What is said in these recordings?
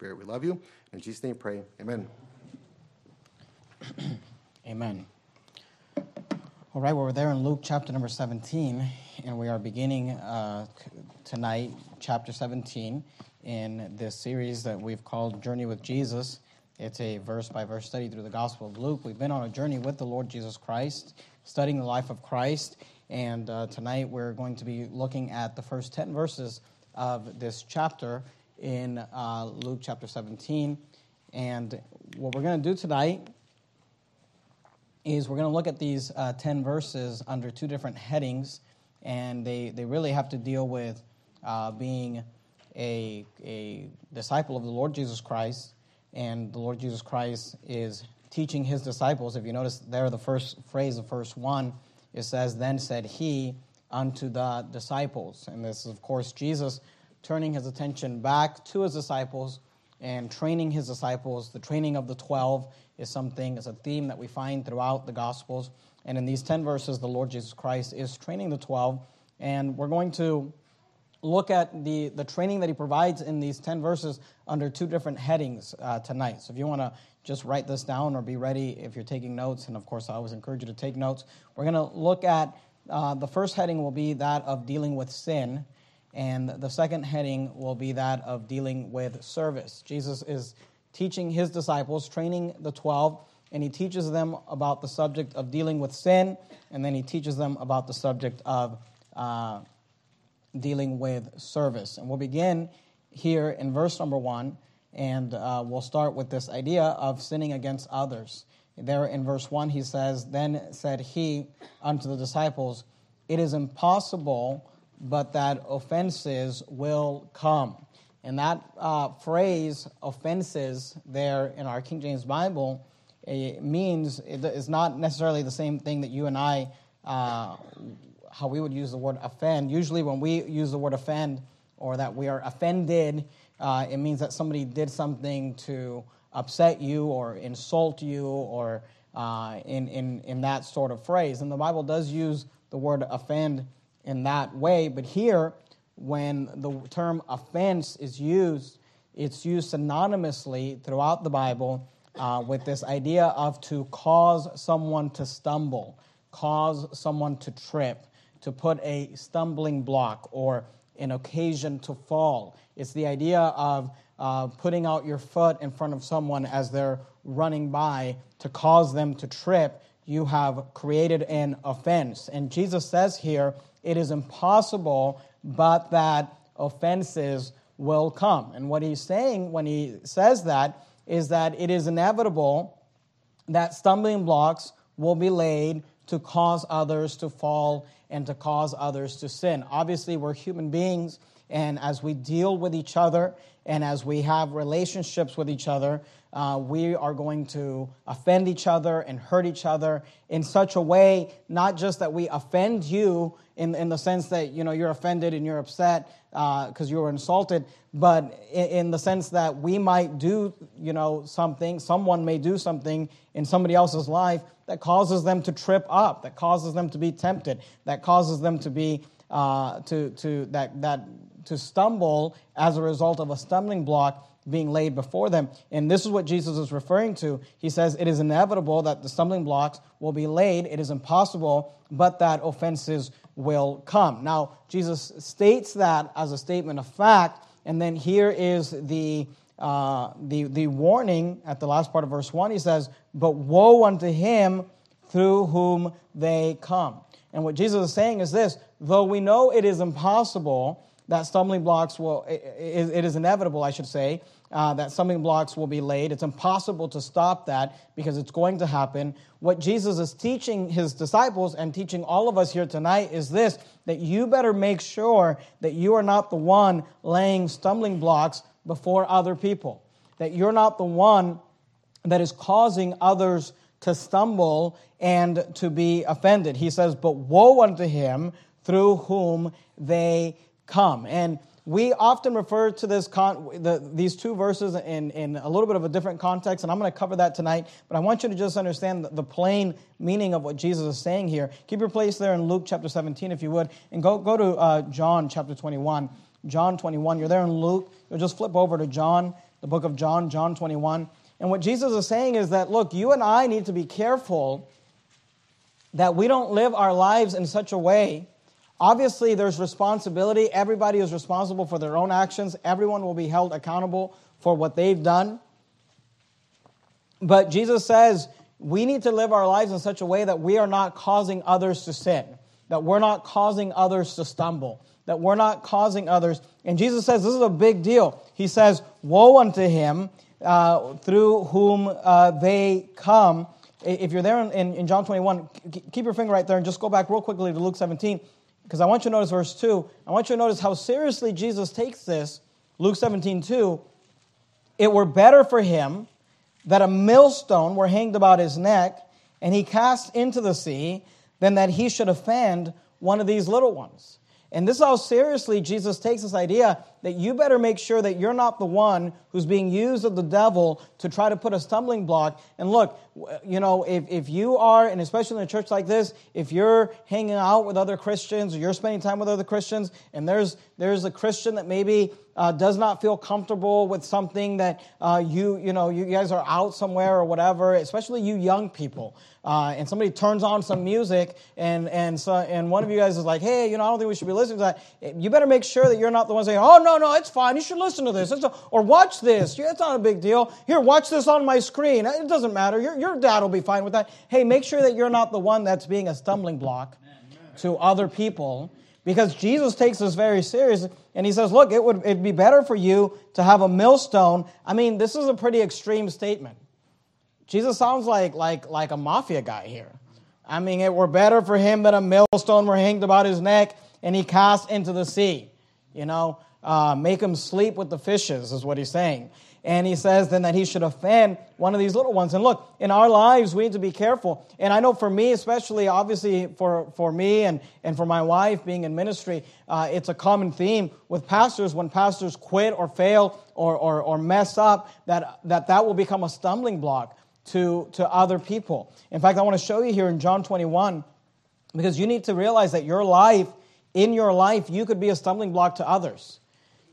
Spirit. We love you. In Jesus' name, pray. Amen. Amen. All right, well, we're there in Luke chapter number 17, and we are beginning uh, tonight, chapter 17, in this series that we've called Journey with Jesus. It's a verse by verse study through the Gospel of Luke. We've been on a journey with the Lord Jesus Christ, studying the life of Christ, and uh, tonight we're going to be looking at the first 10 verses of this chapter in uh, Luke chapter 17. And what we're going to do tonight is we're going to look at these uh, 10 verses under two different headings, and they, they really have to deal with uh, being a, a disciple of the Lord Jesus Christ, and the Lord Jesus Christ is teaching his disciples. If you notice there, the first phrase, the first one, it says, Then said he unto the disciples. And this is, of course, Jesus turning his attention back to his disciples and training his disciples. The training of the 12 is something, is a theme that we find throughout the Gospels. And in these 10 verses, the Lord Jesus Christ is training the 12. And we're going to look at the, the training that he provides in these 10 verses under two different headings uh, tonight. So if you want to just write this down or be ready if you're taking notes, and of course, I always encourage you to take notes. We're going to look at uh, the first heading will be that of dealing with sin. And the second heading will be that of dealing with service. Jesus is teaching his disciples, training the 12, and he teaches them about the subject of dealing with sin, and then he teaches them about the subject of uh, dealing with service. And we'll begin here in verse number one, and uh, we'll start with this idea of sinning against others. There in verse 1, he says, Then said he unto the disciples, It is impossible but that offenses will come. And that uh, phrase, offenses, there in our King James Bible, it means it is not necessarily the same thing that you and I, uh, how we would use the word offend. Usually, when we use the word offend or that we are offended, uh, it means that somebody did something to upset you or insult you or uh, in, in, in that sort of phrase. And the Bible does use the word offend in that way. But here, when the term offense is used, it's used synonymously throughout the Bible uh, with this idea of to cause someone to stumble, cause someone to trip, to put a stumbling block or an occasion to fall. It's the idea of uh, putting out your foot in front of someone as they're running by to cause them to trip. You have created an offense. And Jesus says here, it is impossible but that offenses will come. And what he's saying when he says that is that it is inevitable that stumbling blocks will be laid to cause others to fall and to cause others to sin. Obviously, we're human beings, and as we deal with each other and as we have relationships with each other, uh, we are going to offend each other and hurt each other in such a way, not just that we offend you in, in the sense that you know you're offended and you're upset because uh, you were insulted, but in, in, the sense that we might do you know something, someone may do something in somebody else's life that causes them to trip up, that causes them to be tempted, that causes them to be uh, to to that that to stumble as a result of a stumbling block being laid before them. And this is what Jesus is referring to. He says, It is inevitable that the stumbling blocks will be laid. It is impossible, but that offenses will come. Now, Jesus states that as a statement of fact. And then here is the, uh, the, the warning at the last part of verse 1. He says, But woe unto him through whom they come. And what Jesus is saying is this though we know it is impossible, that stumbling blocks will, it is inevitable, I should say, uh, that stumbling blocks will be laid. It's impossible to stop that because it's going to happen. What Jesus is teaching his disciples and teaching all of us here tonight is this that you better make sure that you are not the one laying stumbling blocks before other people, that you're not the one that is causing others to stumble and to be offended. He says, But woe unto him through whom they come. And we often refer to this con- the, these two verses in, in a little bit of a different context, and I'm going to cover that tonight. But I want you to just understand the, the plain meaning of what Jesus is saying here. Keep your place there in Luke chapter 17, if you would, and go, go to uh, John chapter 21. John 21. You're there in Luke. You'll just flip over to John the book of John, John 21. And what Jesus is saying is that, look, you and I need to be careful that we don't live our lives in such a way. Obviously, there's responsibility. Everybody is responsible for their own actions, everyone will be held accountable for what they've done. But Jesus says we need to live our lives in such a way that we are not causing others to sin, that we're not causing others to stumble, that we're not causing others. And Jesus says this is a big deal. He says, Woe unto him uh, through whom uh, they come. If you're there in, in John 21, keep your finger right there and just go back real quickly to Luke 17, because I want you to notice verse 2. I want you to notice how seriously Jesus takes this. Luke 17, 2. It were better for him that a millstone were hanged about his neck and he cast into the sea than that he should offend one of these little ones. And this is how seriously Jesus takes this idea that you better make sure that you're not the one who's being used of the devil to try to put a stumbling block. And look, you know, if, if you are, and especially in a church like this, if you're hanging out with other Christians or you're spending time with other Christians, and there's, there's a Christian that maybe uh, does not feel comfortable with something that uh, you, you know, you guys are out somewhere or whatever, especially you young people, uh, and somebody turns on some music, and, and, so, and one of you guys is like, hey, you know, I don't think we should be listening to that. You better make sure that you're not the one saying, oh, no, no, it's fine. You should listen to this. Or watch this. It's not a big deal. Here, watch this on my screen. It doesn't matter. Your, your dad will be fine with that. Hey, make sure that you're not the one that's being a stumbling block to other people because Jesus takes this very serious and he says, look, it would it'd be better for you to have a millstone. I mean, this is a pretty extreme statement. Jesus sounds like, like, like a mafia guy here. I mean, it were better for him that a millstone were hanged about his neck and he cast into the sea. You know, uh, make him sleep with the fishes, is what he's saying. And he says then that he should offend one of these little ones. And look, in our lives, we need to be careful. And I know for me, especially, obviously for, for me and, and for my wife being in ministry, uh, it's a common theme with pastors when pastors quit or fail or, or, or mess up, that, that that will become a stumbling block to, to other people. In fact, I want to show you here in John 21, because you need to realize that your life, in your life, you could be a stumbling block to others.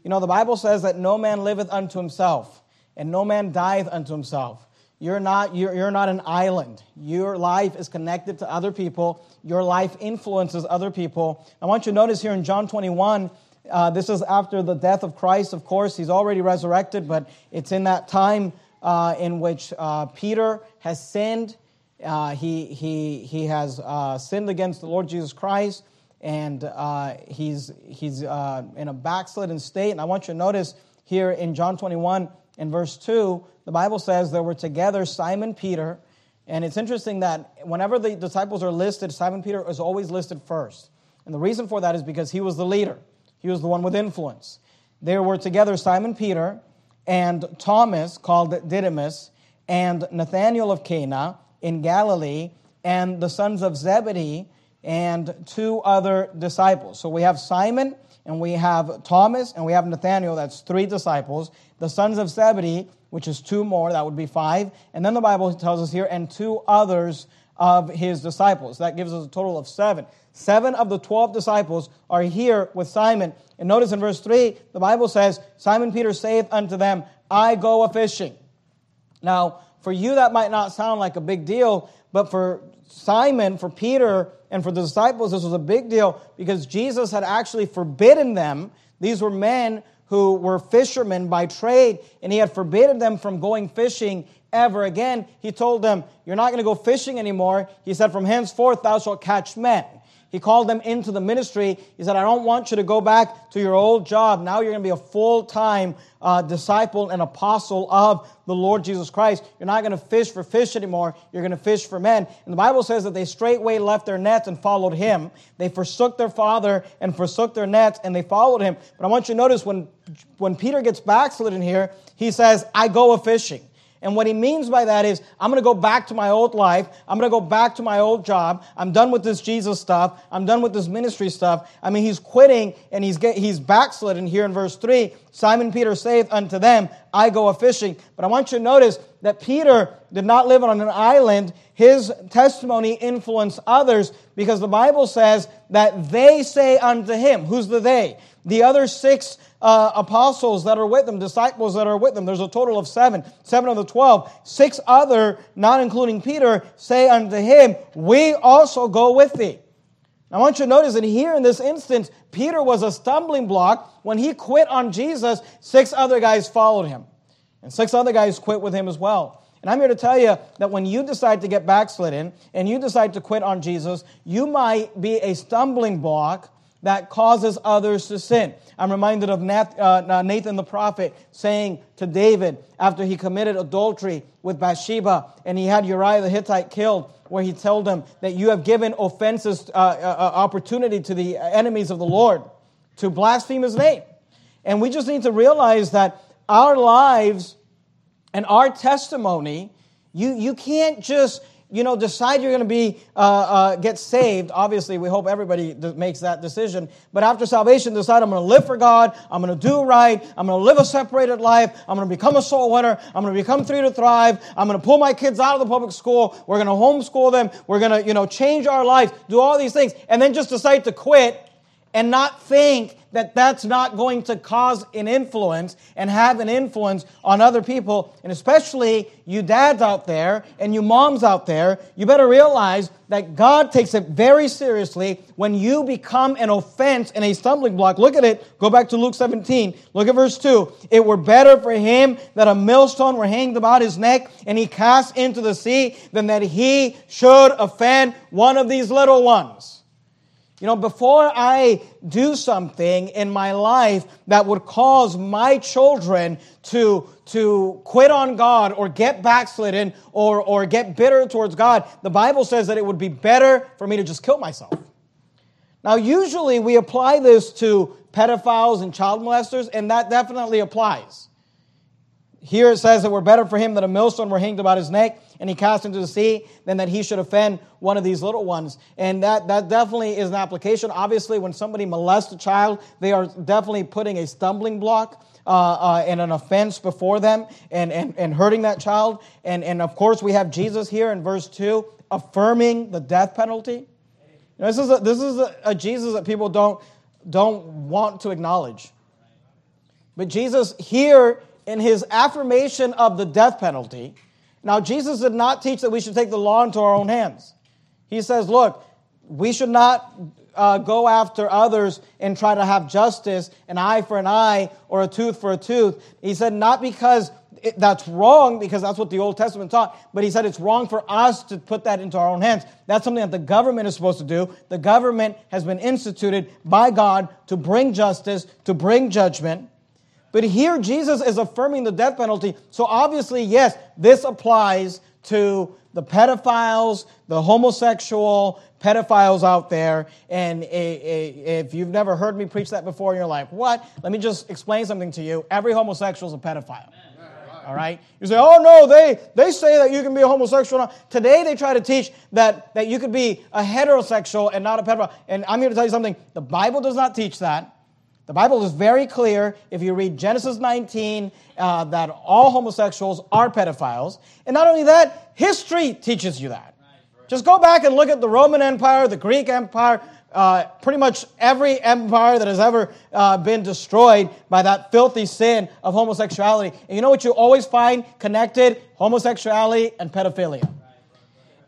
You know, the Bible says that no man liveth unto himself, and no man dieth unto himself. You're not, you're, you're not an island. Your life is connected to other people. Your life influences other people. I want you to notice here in John 21, uh, this is after the death of Christ, of course. He's already resurrected, but it's in that time uh, in which uh, Peter has sinned. Uh, he, he, he has uh, sinned against the Lord Jesus Christ, and uh, he's, he's uh, in a backslidden state. And I want you to notice here in John 21, in verse 2, the Bible says there were together Simon Peter. And it's interesting that whenever the disciples are listed, Simon Peter is always listed first. And the reason for that is because he was the leader, he was the one with influence. There were together Simon Peter, and Thomas, called Didymus, and Nathanael of Cana in Galilee, and the sons of Zebedee, and two other disciples. So we have Simon, and we have Thomas, and we have Nathanael, that's three disciples. The sons of Zebedee, which is two more, that would be five. And then the Bible tells us here, and two others of his disciples. That gives us a total of seven. Seven of the 12 disciples are here with Simon. And notice in verse 3, the Bible says, Simon Peter saith unto them, I go a fishing. Now, for you, that might not sound like a big deal, but for Simon, for Peter, and for the disciples, this was a big deal because Jesus had actually forbidden them. These were men who were fishermen by trade, and he had forbidden them from going fishing ever again. He told them, You're not going to go fishing anymore. He said, From henceforth thou shalt catch men. He called them into the ministry. He said, I don't want you to go back to your old job. Now you're going to be a full time uh, disciple and apostle of the Lord Jesus Christ. You're not going to fish for fish anymore. You're going to fish for men. And the Bible says that they straightway left their nets and followed him. They forsook their father and forsook their nets and they followed him. But I want you to notice when, when Peter gets backslidden here, he says, I go a fishing. And what he means by that is, I'm going to go back to my old life. I'm going to go back to my old job. I'm done with this Jesus stuff. I'm done with this ministry stuff. I mean, he's quitting and he's, get, he's backslidden here in verse 3. Simon Peter saith unto them, I go a fishing. But I want you to notice that Peter did not live on an island. His testimony influenced others because the Bible says that they say unto him, who's the they? The other six uh, apostles that are with them, disciples that are with them. There's a total of seven. Seven of the twelve. Six other, not including Peter, say unto him, We also go with thee. I want you to notice that here in this instance, Peter was a stumbling block. When he quit on Jesus, six other guys followed him. And six other guys quit with him as well. And I'm here to tell you that when you decide to get backslidden and you decide to quit on Jesus, you might be a stumbling block that causes others to sin. I'm reminded of uh, Nathan the prophet saying to David after he committed adultery with Bathsheba and he had Uriah the Hittite killed, where he told him that you have given offenses, uh, uh, uh, opportunity to the enemies of the Lord to blaspheme his name. And we just need to realize that our lives and our testimony, you, you can't just you know, decide you're going to be uh, uh, get saved. Obviously, we hope everybody makes that decision. But after salvation, decide I'm going to live for God. I'm going to do right. I'm going to live a separated life. I'm going to become a soul winner. I'm going to become three to thrive. I'm going to pull my kids out of the public school. We're going to homeschool them. We're going to, you know, change our lives. Do all these things, and then just decide to quit and not think that that's not going to cause an influence and have an influence on other people, and especially you dads out there and you moms out there, you better realize that God takes it very seriously when you become an offense and a stumbling block. Look at it. Go back to Luke 17. Look at verse 2. It were better for him that a millstone were hanged about his neck and he cast into the sea than that he should offend one of these little ones. You know, before I do something in my life that would cause my children to, to quit on God or get backslidden or, or get bitter towards God, the Bible says that it would be better for me to just kill myself. Now, usually we apply this to pedophiles and child molesters, and that definitely applies. Here it says that we're better for him that a millstone were hanged about his neck and he cast into the sea than that he should offend one of these little ones. And that, that definitely is an application. Obviously, when somebody molests a child, they are definitely putting a stumbling block uh, uh, and an offense before them and, and, and hurting that child. And, and of course, we have Jesus here in verse 2 affirming the death penalty. You know, this is, a, this is a, a Jesus that people don't, don't want to acknowledge. But Jesus here in his affirmation of the death penalty, now Jesus did not teach that we should take the law into our own hands. He says, look, we should not uh, go after others and try to have justice, an eye for an eye or a tooth for a tooth. He said, not because it, that's wrong, because that's what the Old Testament taught, but he said it's wrong for us to put that into our own hands. That's something that the government is supposed to do. The government has been instituted by God to bring justice, to bring judgment. But here Jesus is affirming the death penalty. So obviously, yes, this applies to the pedophiles, the homosexual pedophiles out there. And if you've never heard me preach that before, you're like, what? Let me just explain something to you. Every homosexual is a pedophile. All right? You say, oh no, they, they say that you can be a homosexual. Today they try to teach that, that you could be a heterosexual and not a pedophile. And I'm here to tell you something. The Bible does not teach that. The Bible is very clear if you read Genesis 19 uh, that all homosexuals are pedophiles. And not only that, history teaches you that. Just go back and look at the Roman Empire, the Greek Empire, uh, pretty much every empire that has ever uh, been destroyed by that filthy sin of homosexuality. And you know what you always find connected? Homosexuality and pedophilia.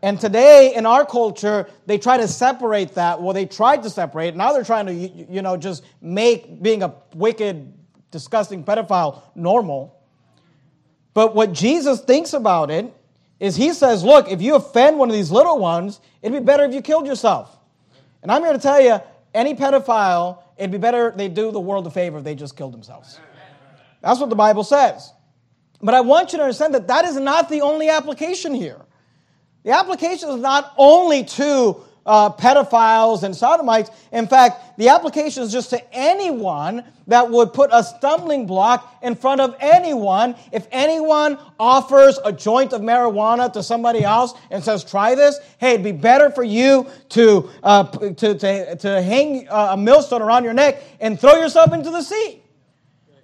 And today in our culture, they try to separate that. Well, they tried to separate. Now they're trying to, you know, just make being a wicked, disgusting pedophile normal. But what Jesus thinks about it is he says, look, if you offend one of these little ones, it'd be better if you killed yourself. And I'm here to tell you, any pedophile, it'd be better they do the world a favor if they just killed themselves. That's what the Bible says. But I want you to understand that that is not the only application here. The application is not only to uh, pedophiles and sodomites. In fact, the application is just to anyone that would put a stumbling block in front of anyone. If anyone offers a joint of marijuana to somebody else and says, try this, hey, it'd be better for you to, uh, to, to, to hang uh, a millstone around your neck and throw yourself into the sea.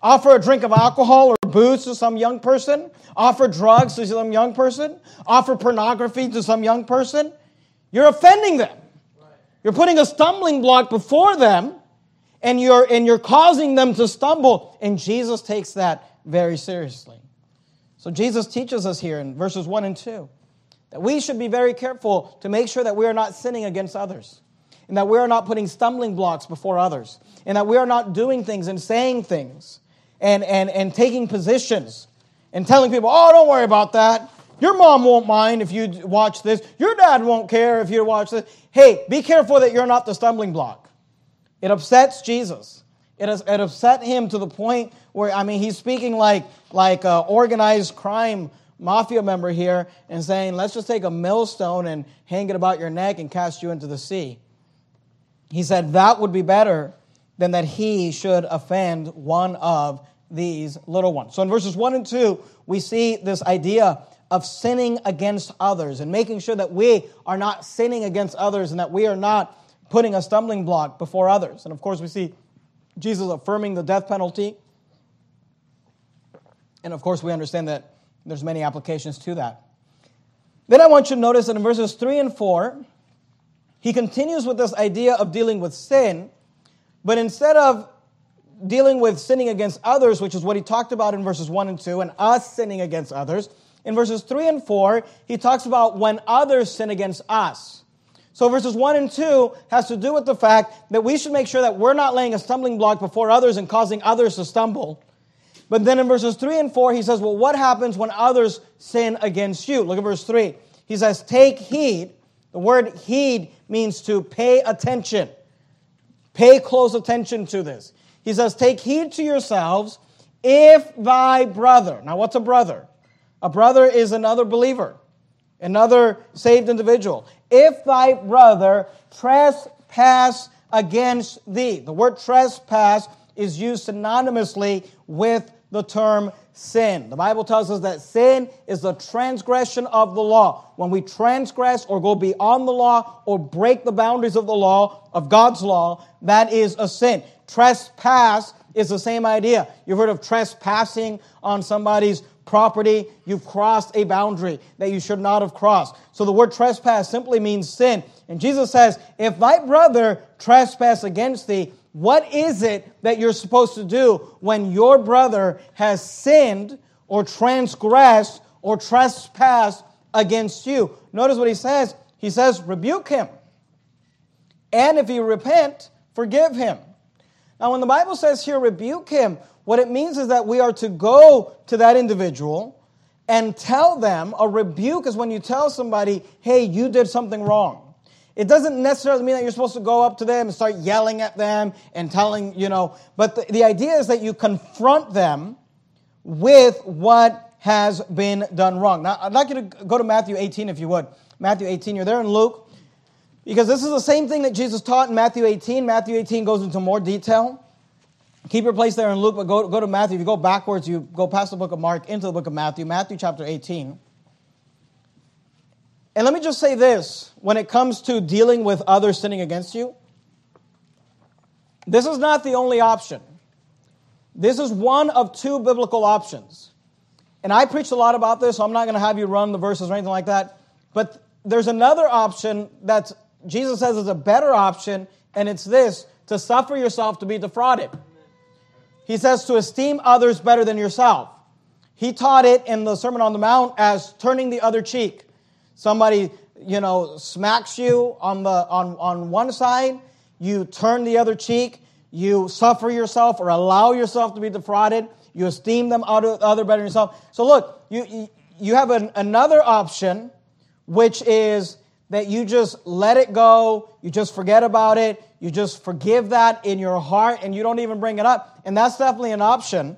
Offer a drink of alcohol or booze to some young person, offer drugs to some young person, offer pornography to some young person, you're offending them. You're putting a stumbling block before them, and you're, and you're causing them to stumble. And Jesus takes that very seriously. So Jesus teaches us here in verses 1 and 2 that we should be very careful to make sure that we are not sinning against others and that we are not putting stumbling blocks before others and that we are not doing things and saying things and, and, and taking positions and telling people, oh, don't worry about that. Your mom won't mind if you watch this. Your dad won't care if you watch this. Hey, be careful that you're not the stumbling block. It upsets Jesus. It, has, it upset him to the point where, I mean, he's speaking like, like an organized crime mafia member here and saying, let's just take a millstone and hang it about your neck and cast you into the sea. He said that would be better than that he should offend one of these little ones. So in verses 1 and 2, we see this idea of sinning against others and making sure that we are not sinning against others and that we are not putting a stumbling block before others. And of course, we see Jesus affirming the death penalty. And of course, we understand that there's many applications to that. Then I want you to notice that in verses 3 and 4, he continues with this idea of dealing with sin, but instead of dealing with sinning against others, which is what he talked about in verses 1 and 2, and us sinning against others, in verses 3 and 4, he talks about when others sin against us. So verses 1 and 2 has to do with the fact that we should make sure that we're not laying a stumbling block before others and causing others to stumble. But then in verses 3 and 4, he says, Well, what happens when others sin against you? Look at verse 3. He says, Take heed. The word heed means to pay attention. Pay close attention to this. He says, Take heed to yourselves if thy brother. Now, what's a brother? A brother is another believer, another saved individual. If thy brother trespass against thee, the word trespass is used synonymously with the term sin. The Bible tells us that sin is the transgression of the law. When we transgress or go beyond the law or break the boundaries of the law, of God's law, that is a sin. Trespass is the same idea. You've heard of trespassing on somebody's property. You've crossed a boundary that you should not have crossed. So the word trespass simply means sin. And Jesus says, if thy brother trespass against thee, what is it that you're supposed to do when your brother has sinned or transgressed or trespassed against you? Notice what he says. He says, rebuke him. And if he repent, forgive him. Now, when the Bible says here, rebuke him, what it means is that we are to go to that individual and tell them, a rebuke is when you tell somebody, hey, you did something wrong. It doesn't necessarily mean that you're supposed to go up to them and start yelling at them and telling, you know, but the, the idea is that you confront them with what has been done wrong. Now, I'd like you to go to Matthew 18 if you would. Matthew 18, you're there in Luke. Because this is the same thing that Jesus taught in Matthew 18. Matthew 18 goes into more detail. Keep your place there in Luke, but go, go to Matthew. If you go backwards, you go past the book of Mark into the book of Matthew, Matthew chapter 18. And let me just say this when it comes to dealing with others sinning against you, this is not the only option. This is one of two biblical options. And I preached a lot about this, so I'm not going to have you run the verses or anything like that. But there's another option that Jesus says is a better option, and it's this to suffer yourself to be defrauded. He says to esteem others better than yourself. He taught it in the Sermon on the Mount as turning the other cheek. Somebody, you know, smacks you on the on, on one side, you turn the other cheek, you suffer yourself or allow yourself to be defrauded, you esteem them out other, other better than yourself. So look, you you have an, another option, which is that you just let it go, you just forget about it, you just forgive that in your heart, and you don't even bring it up. And that's definitely an option.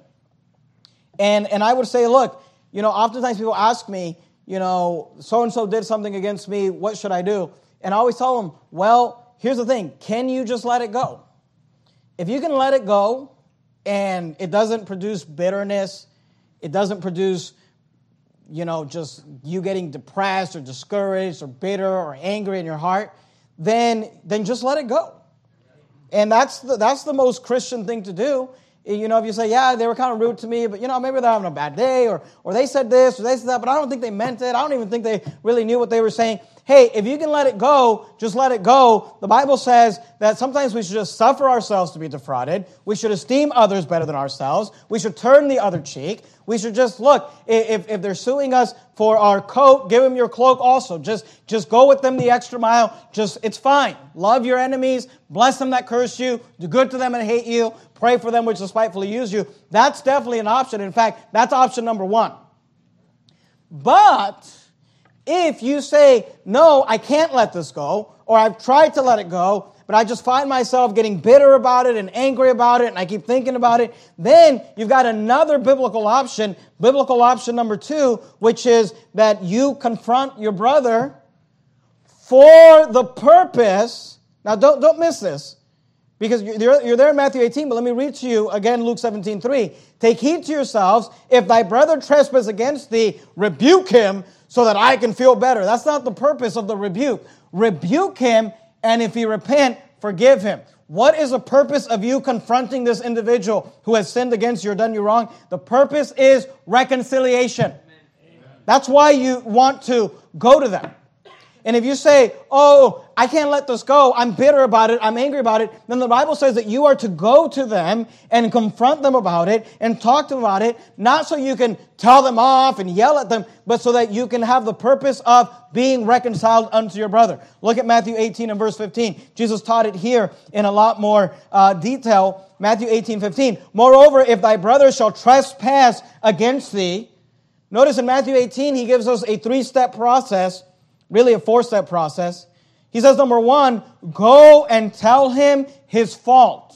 And, and I would say, look, you know, oftentimes people ask me, you know, so and so did something against me, what should I do? And I always tell them, well, here's the thing can you just let it go? If you can let it go and it doesn't produce bitterness, it doesn't produce you know, just you getting depressed or discouraged or bitter or angry in your heart, then, then just let it go. And that's the, that's the most Christian thing to do You know, if you say, yeah, they were kind of rude to me, but you know, maybe they're having a bad day, or, or they said this, or they said that, but I don't think they meant it. I don't even think they really knew what they were saying. Hey, if you can let it go, just let it go. The Bible says that sometimes we should just suffer ourselves to be defrauded. We should esteem others better than ourselves. We should turn the other cheek. We should just look. If, if they're suing us for our coat, give them your cloak also. Just, just go with them the extra mile. Just, it's fine. Love your enemies. Bless them that curse you. Do good to them and hate you. Pray for them which despitefully use you. That's definitely an option. In fact, that's option number one. But if you say, no, I can't let this go, or I've tried to let it go, but I just find myself getting bitter about it and angry about it, and I keep thinking about it, then you've got another biblical option, biblical option number two, which is that you confront your brother for the purpose. Now, don't, don't miss this. Because you're, you're there in Matthew 18, but let me read to you again Luke 17, 3. Take heed to yourselves. If thy brother trespass against thee, rebuke him so that I can feel better. That's not the purpose of the rebuke. Rebuke him and if he repent, forgive him. What is the purpose of you confronting this individual who has sinned against you or done you wrong? The purpose is reconciliation. Amen. That's why you want to go to them. And if you say, oh, I can't let this go, I'm bitter about it, I'm angry about it, then the Bible says that you are to go to them and confront them about it and talk to them about it, not so you can tell them off and yell at them, but so that you can have the purpose of being reconciled unto your brother. Look at Matthew 18 and verse 15. Jesus taught it here in a lot more uh, detail. Matthew 18, 15. Moreover, if thy brother shall trespass against thee, notice in Matthew 18, he gives us a three step process really a four step process. He says, number one, go and tell him his fault.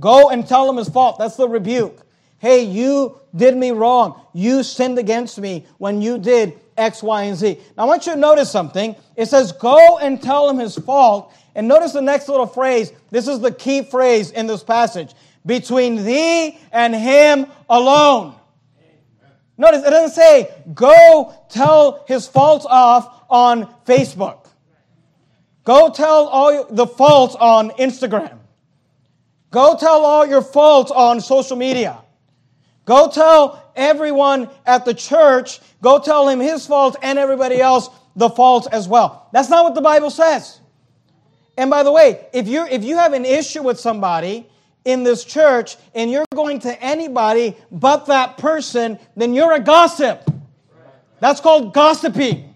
Go and tell him his fault. That's the rebuke. Hey, you did me wrong. You sinned against me when you did X, Y, and Z. Now, I want you to notice something. It says, go and tell him his fault. And notice the next little phrase. This is the key phrase in this passage between thee and him alone. Notice it doesn't say, go tell his faults off on Facebook. Go tell all the faults on Instagram. Go tell all your faults on social media. Go tell everyone at the church, go tell him his faults and everybody else the faults as well. That's not what the Bible says. And by the way, if you if you have an issue with somebody in this church and you're going to anybody but that person, then you're a gossip. That's called gossiping.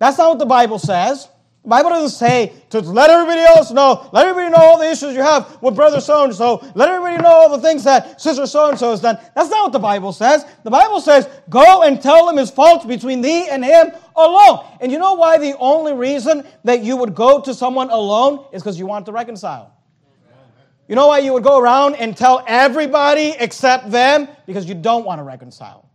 That's not what the Bible says. The Bible doesn't say to let everybody else know, let everybody know all the issues you have with brother so and so, let everybody know all the things that sister so and so has done. That's not what the Bible says. The Bible says, go and tell him his faults between thee and him alone. And you know why the only reason that you would go to someone alone is because you want to reconcile. You know why you would go around and tell everybody except them? Because you don't want to reconcile.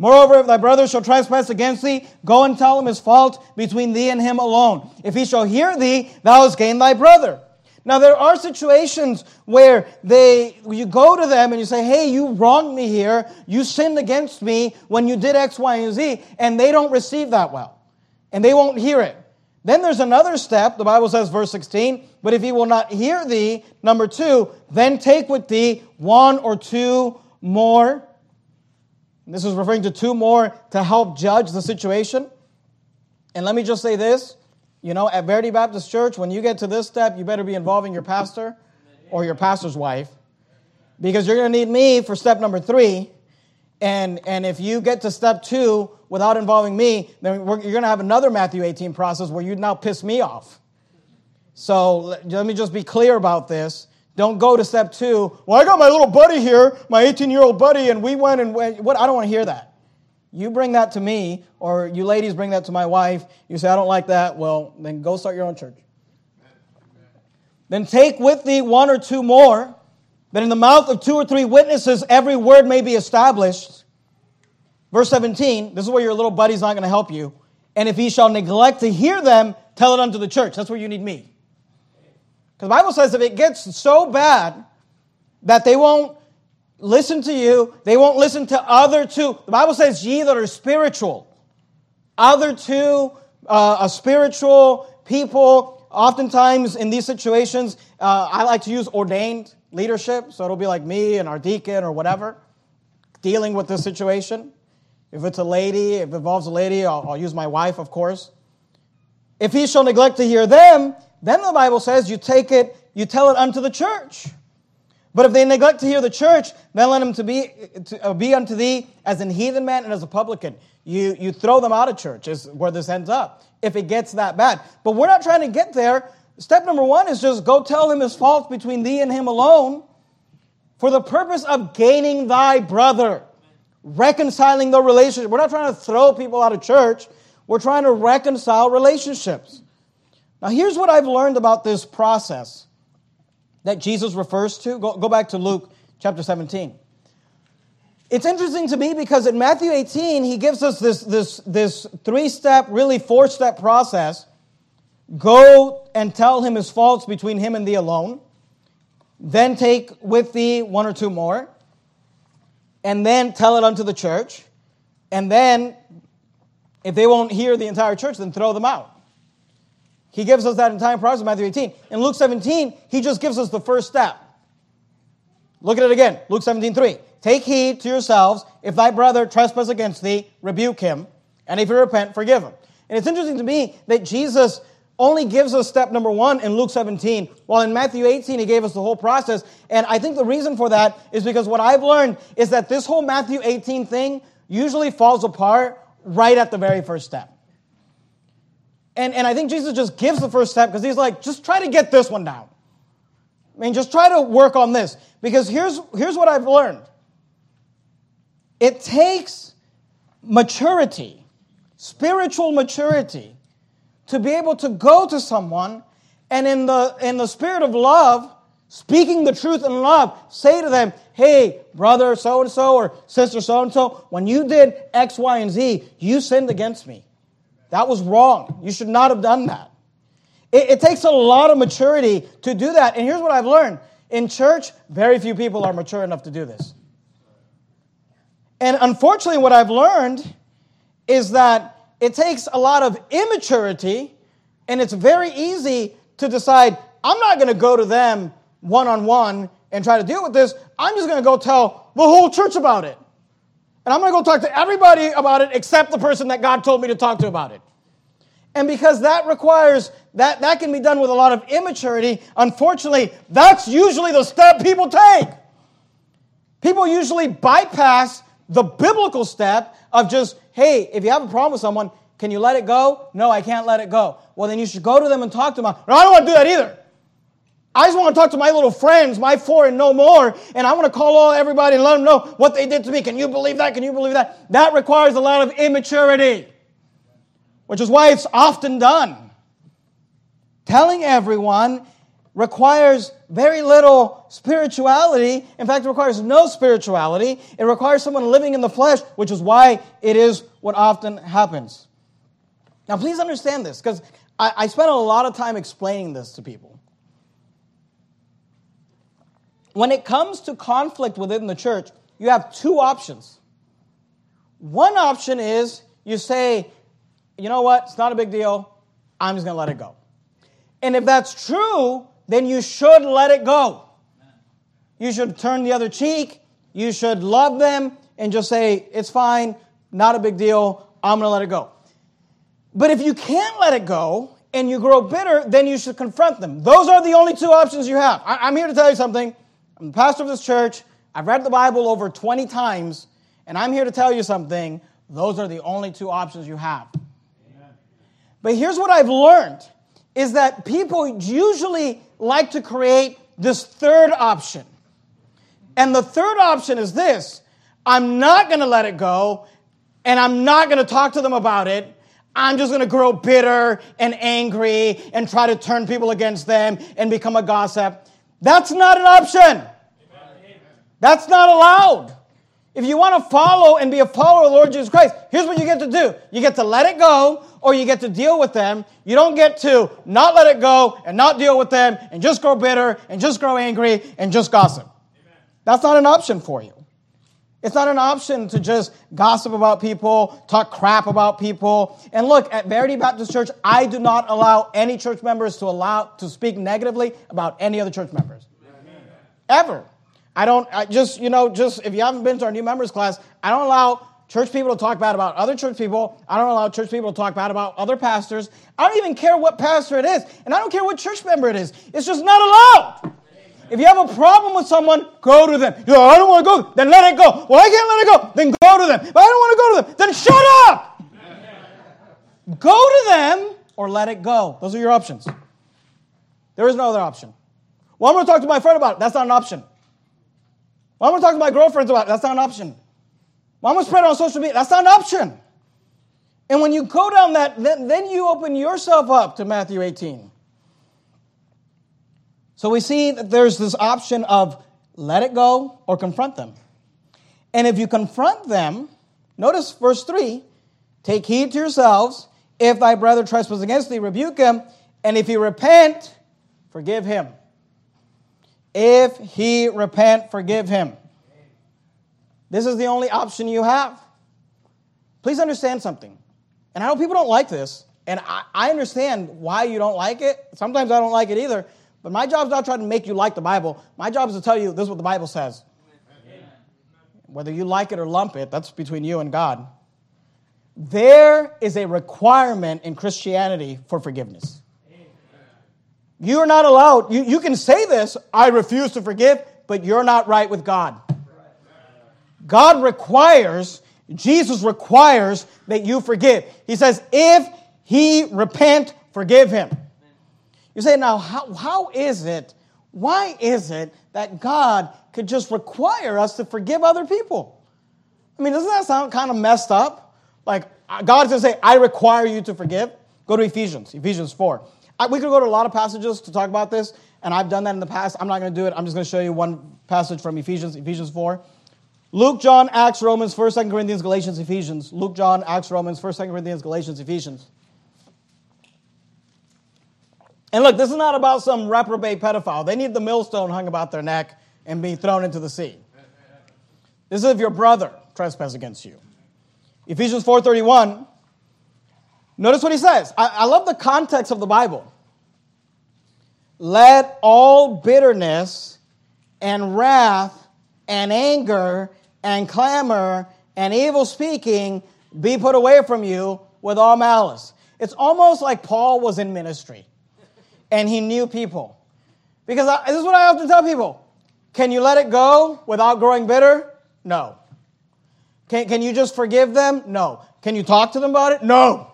Moreover, if thy brother shall trespass against thee, go and tell him his fault between thee and him alone. If he shall hear thee, thou hast gained thy brother. Now, there are situations where they, you go to them and you say, Hey, you wronged me here. You sinned against me when you did X, Y, and Z, and they don't receive that well. And they won't hear it. Then there's another step. The Bible says, verse 16, but if he will not hear thee, number two, then take with thee one or two more this is referring to two more to help judge the situation. And let me just say this you know, at Verity Baptist Church, when you get to this step, you better be involving your pastor or your pastor's wife because you're going to need me for step number three. And, and if you get to step two without involving me, then you're going to have another Matthew 18 process where you'd now piss me off. So let me just be clear about this. Don't go to step two. Well, I got my little buddy here, my 18 year old buddy, and we went and went. What? I don't want to hear that. You bring that to me, or you ladies bring that to my wife. You say, I don't like that. Well, then go start your own church. Then take with thee one or two more, that in the mouth of two or three witnesses every word may be established. Verse 17, this is where your little buddy's not going to help you. And if he shall neglect to hear them, tell it unto the church. That's where you need me. Because the Bible says if it gets so bad that they won't listen to you, they won't listen to other two. The Bible says, ye that are spiritual. Other two, uh, a spiritual people, oftentimes in these situations, uh, I like to use ordained. leadership, so it'll be like me and our deacon or whatever, dealing with this situation. If it's a lady, if it involves a lady, I'll, I'll use my wife, of course. If he shall neglect to hear them, then the Bible says you take it, you tell it unto the church. But if they neglect to hear the church, then let him to be, to uh, be unto thee as an heathen man and as a publican. You, you throw them out of church, is where this ends up, if it gets that bad. But we're not trying to get there. Step number one is just go tell him his faults between thee and him alone for the purpose of gaining thy brother, reconciling the relationship. We're not trying to throw people out of church, we're trying to reconcile relationships. Now, here's what I've learned about this process that Jesus refers to. Go, go back to Luke chapter 17. It's interesting to me because in Matthew 18, he gives us this, this, this three step, really four step process. Go and tell him his faults between him and thee alone. Then take with thee one or two more. And then tell it unto the church. And then, if they won't hear the entire church, then throw them out. He gives us that entire process in Matthew 18. In Luke 17, he just gives us the first step. Look at it again. Luke 17, 3. Take heed to yourselves. If thy brother trespass against thee, rebuke him. And if he repent, forgive him. And it's interesting to me that Jesus only gives us step number one in Luke 17, while in Matthew 18, he gave us the whole process. And I think the reason for that is because what I've learned is that this whole Matthew 18 thing usually falls apart right at the very first step. And, and I think Jesus just gives the first step because he's like, just try to get this one down. I mean, just try to work on this. Because here's, here's what I've learned it takes maturity, spiritual maturity, to be able to go to someone and in the, in the spirit of love, speaking the truth in love, say to them, hey, brother so and so or sister so and so, when you did X, Y, and Z, you sinned against me. That was wrong. You should not have done that. It, it, takes a lot of maturity to do that. And here's what I've learned in church, very few people are mature enough to do this. And unfortunately, what I've learned is that it takes a lot of immaturity, and it's very easy to decide, I'm not going to go to them one on one and try to deal with this. I'm just going to go tell the whole church about it. And I'm going to go talk to everybody about it except the person that God told me to talk to about it. And because that requires, that, that can be done with a lot of immaturity, unfortunately, that's usually the step people take. People usually bypass the biblical step of just, hey, if you have a problem with someone, can you let it go? No, I can't let it go. Well, then you should go to them and talk to them. No, I don't want to do that either. I just want to talk to my little friends, my four and no more, and I want to call all everybody and let them know what they did to me. Can you believe that? Can you believe that? That requires a lot of immaturity, which is why it's often done. Telling everyone requires very little spirituality. In fact, it requires no spirituality. It requires someone living in the flesh, which is why it is what often happens. Now, please understand this, because I, I spent a lot of time explaining this to people. When it comes to conflict within the church, you have two options. One option is you say, you know what, it's not a big deal, I'm just gonna let it go. And if that's true, then you should let it go. You should turn the other cheek, you should love them, and just say, it's fine, not a big deal, I'm gonna let it go. But if you can't let it go and you grow bitter, then you should confront them. Those are the only two options you have. I'm here to tell you something. I'm the pastor of this church. I've read the Bible over 20 times, and I'm here to tell you something. Those are the only two options you have. But here's what I've learned is that people usually like to create this third option. And the third option is this I'm not going to let it go, and I'm not going to talk to them about it. I'm just going to grow bitter and angry and try to turn people against them and become a gossip. That's not an option. That's not allowed. If you want to follow and be a follower of Lord Jesus Christ, here's what you get to do. You get to let it go or you get to deal with them. You don't get to not let it go and not deal with them and just grow bitter and just grow angry and just gossip. That's not an option for you. It's not an option to just gossip about people, talk crap about people. And look, at Verity Baptist Church, I do not allow any church members to allow to speak negatively about any other church members. ever. I don't, I just, you know, just if you haven't been to our new members class, I don't allow church people to talk bad about other church people. I don't allow church people to talk bad about other pastors. I don't even care what pastor it is, and I don't care what church member it is. It's just not allowed. If you have a problem with someone, go to them. You know, I don't want to go, then let it go. Well, I can't let it go, then go to them. But I don't want to go to them, then shut up. Go to them or let it go. Those are your options. There is no other option. Well, I'm going to talk to my friend about it. That's not an option. Well, I'm going to talk to my girlfriends about it. That's not an option. Well, I'm going to spread it on social media. That's not an option. And when you go down that, then, then you open yourself up to Matthew 18. So we see that there's this option of let it go or confront them. And if you confront them, notice verse 3 take heed to yourselves. If thy brother trespass against thee, rebuke him. And if he repent, forgive him. If he repent, forgive him. This is the only option you have. Please understand something. And I know people don't like this, and I, I understand why you don't like it. Sometimes I don't like it either. But my job is not trying to make you like the Bible. My job is to tell you this is what the Bible says. Amen. Whether you like it or lump it, that's between you and God. There is a requirement in Christianity for forgiveness. You are not allowed, you, you can say this, I refuse to forgive, but you're not right with God. God requires, Jesus requires that you forgive. He says, if he repent, forgive him. You say, now, how, how is it, why is it that God could just require us to forgive other people? I mean, doesn't that sound kind of messed up? Like, uh, God's going to say, I require you to forgive. Go to Ephesians, Ephesians 4. I, we could go to a lot of passages to talk about this, and I've done that in the past. I'm not going to do it. I'm just going to show you one passage from Ephesians, Ephesians 4. Luke, John, Acts, Romans, 1st, 2nd Corinthians, Galatians, Ephesians. Luke, John, Acts, Romans, 1st, 2nd Corinthians, Galatians, Ephesians. And look, this is not about some reprobate pedophile. They need the millstone hung about their neck and be thrown into the sea. This is if your brother trespass against you. Ephesians 4.31, notice what he says. I, I love the context of the Bible. Let all bitterness and wrath and anger and clamor and evil speaking be put away from you with all malice. It's almost like Paul was in ministry and he knew people. Because I, this is what I often tell people can you let it go without growing bitter? No. Can, can you just forgive them? No. Can you talk to them about it? No.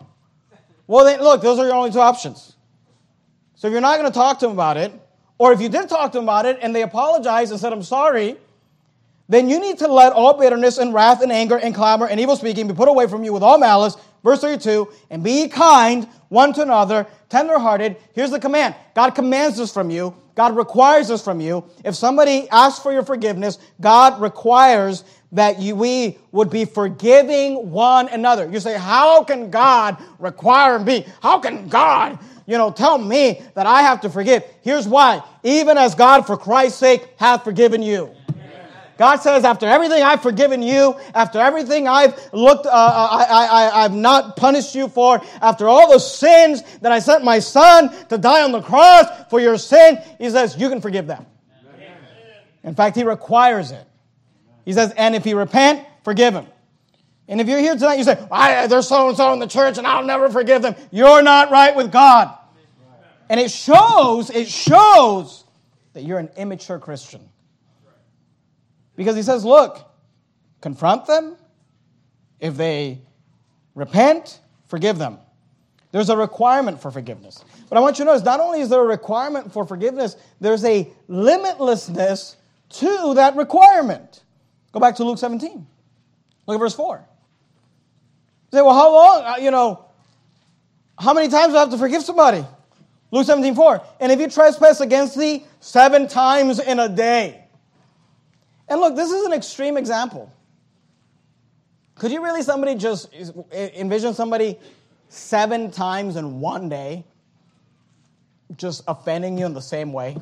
Well, then, look, those are your only two options. So if you're not going to talk to them about it, or if you did talk to them about it and they apologized and said, I'm sorry, then you need to let all bitterness and wrath and anger and clamor and evil speaking be put away from you with all malice. Verse 32, and be kind one to another, tenderhearted. Here's the command God commands this from you, God requires this from you. If somebody asks for your forgiveness, God requires that you, we would be forgiving one another. You say, How can God require me? How can God, you know, tell me that I have to forgive? Here's why. Even as God, for Christ's sake, hath forgiven you. God says, after everything I've forgiven you, after everything I've looked, uh, uh I, I, I've not punished you for, after all the sins that I sent my son to die on the cross for your sin, he says, you can forgive them. In fact, he requires it. He says, and if you repent, forgive him. And if you're here tonight, you say, there's so and so in the church and I'll never forgive them. You're not right with God. And it shows, it shows that you're an immature Christian. Because he says, look, confront them. If they repent, forgive them. There's a requirement for forgiveness. But I want you to notice not only is there a requirement for forgiveness, there's a limitlessness to that requirement. Go back to Luke 17. Look at verse 4. You say, well, how long? Uh, you know, how many times do I have to forgive somebody? Luke 17, 4. And if you trespass against thee seven times in a day, and look, this is an extreme example. Could you really somebody just envision somebody seven times in one day just offending you in the same way?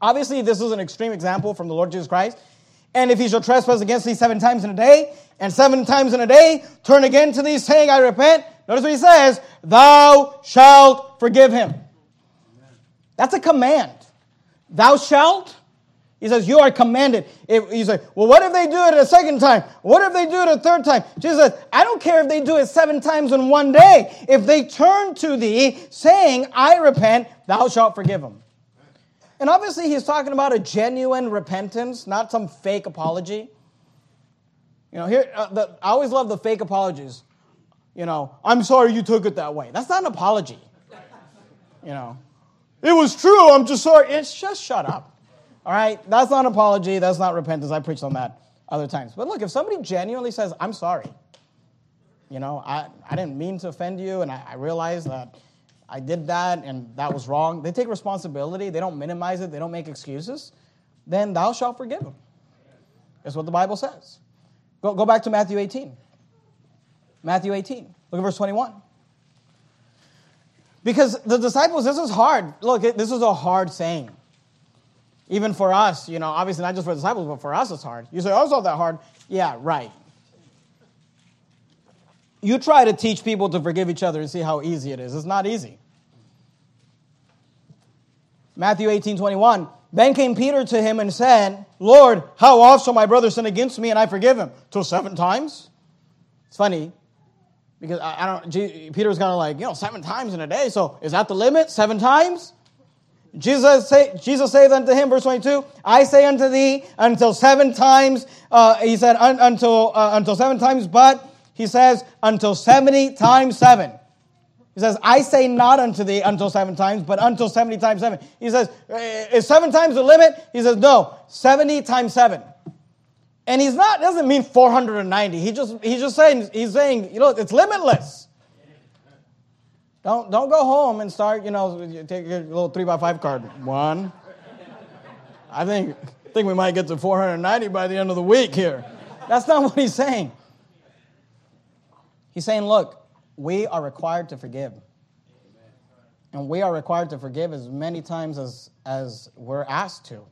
Obviously, this is an extreme example from the Lord Jesus Christ. And if he shall trespass against thee seven times in a day, and seven times in a day turn again to thee, saying, I repent, notice what he says, thou shalt forgive him. That's a command. Thou shalt He says, You are commanded. If, he's like, Well, what if they do it a second time? What if they do it a third time? Jesus says, I don't care if they do it seven times in one day. If they turn to thee, saying, I repent, thou shalt forgive them. And obviously, he's talking about a genuine repentance, not some fake apology. You know, here, uh, the, I always love the fake apologies. You know, I'm sorry you took it that way. That's not an apology. You know, it was true. I'm just sorry. It's just shut up. All right, that's not apology. That's not repentance. I preached on that other times. But look, if somebody genuinely says, "I'm sorry," you know, I, I didn't mean to offend you, and I, I realize that I did that and that was wrong. They take responsibility. They don't minimize it. They don't make excuses. Then thou shalt forgive them. That's what the Bible says. Go, go back to Matthew 18. Matthew 18. Look at verse 21. Because the disciples, this is hard. Look, this is a hard saying. Even for us, you know, obviously not just for disciples, but for us it's hard. You say, oh, it's not that hard. Yeah, right. You try to teach people to forgive each other and see how easy it is. It's not easy. Matthew 18, 21. Then came Peter to him and said, Lord, how oft shall my brother sin against me and I forgive him? Till seven times? It's funny because I, I don't, Peter was kind of like, you know, seven times in a day. So is that the limit? Seven times? Jesus, say, Jesus saith unto him, verse 22, I say unto thee until seven times, uh, he said, un, until, uh, until seven times, but he says, until 70 times seven. He says, I say not unto thee until seven times, but until 70 times seven. He says, is seven times the limit? He says, no, 70 times seven. And he's not, doesn't mean 490. He just, he's just saying, he's saying, you know, it's limitless. Don't, don't go home and start, you know, take your little three by five card. One. I think, think we might get to 490 by the end of the week here. That's not what he's saying. He's saying, look, we are required to forgive. And we are required to forgive as many times as, as we're asked to.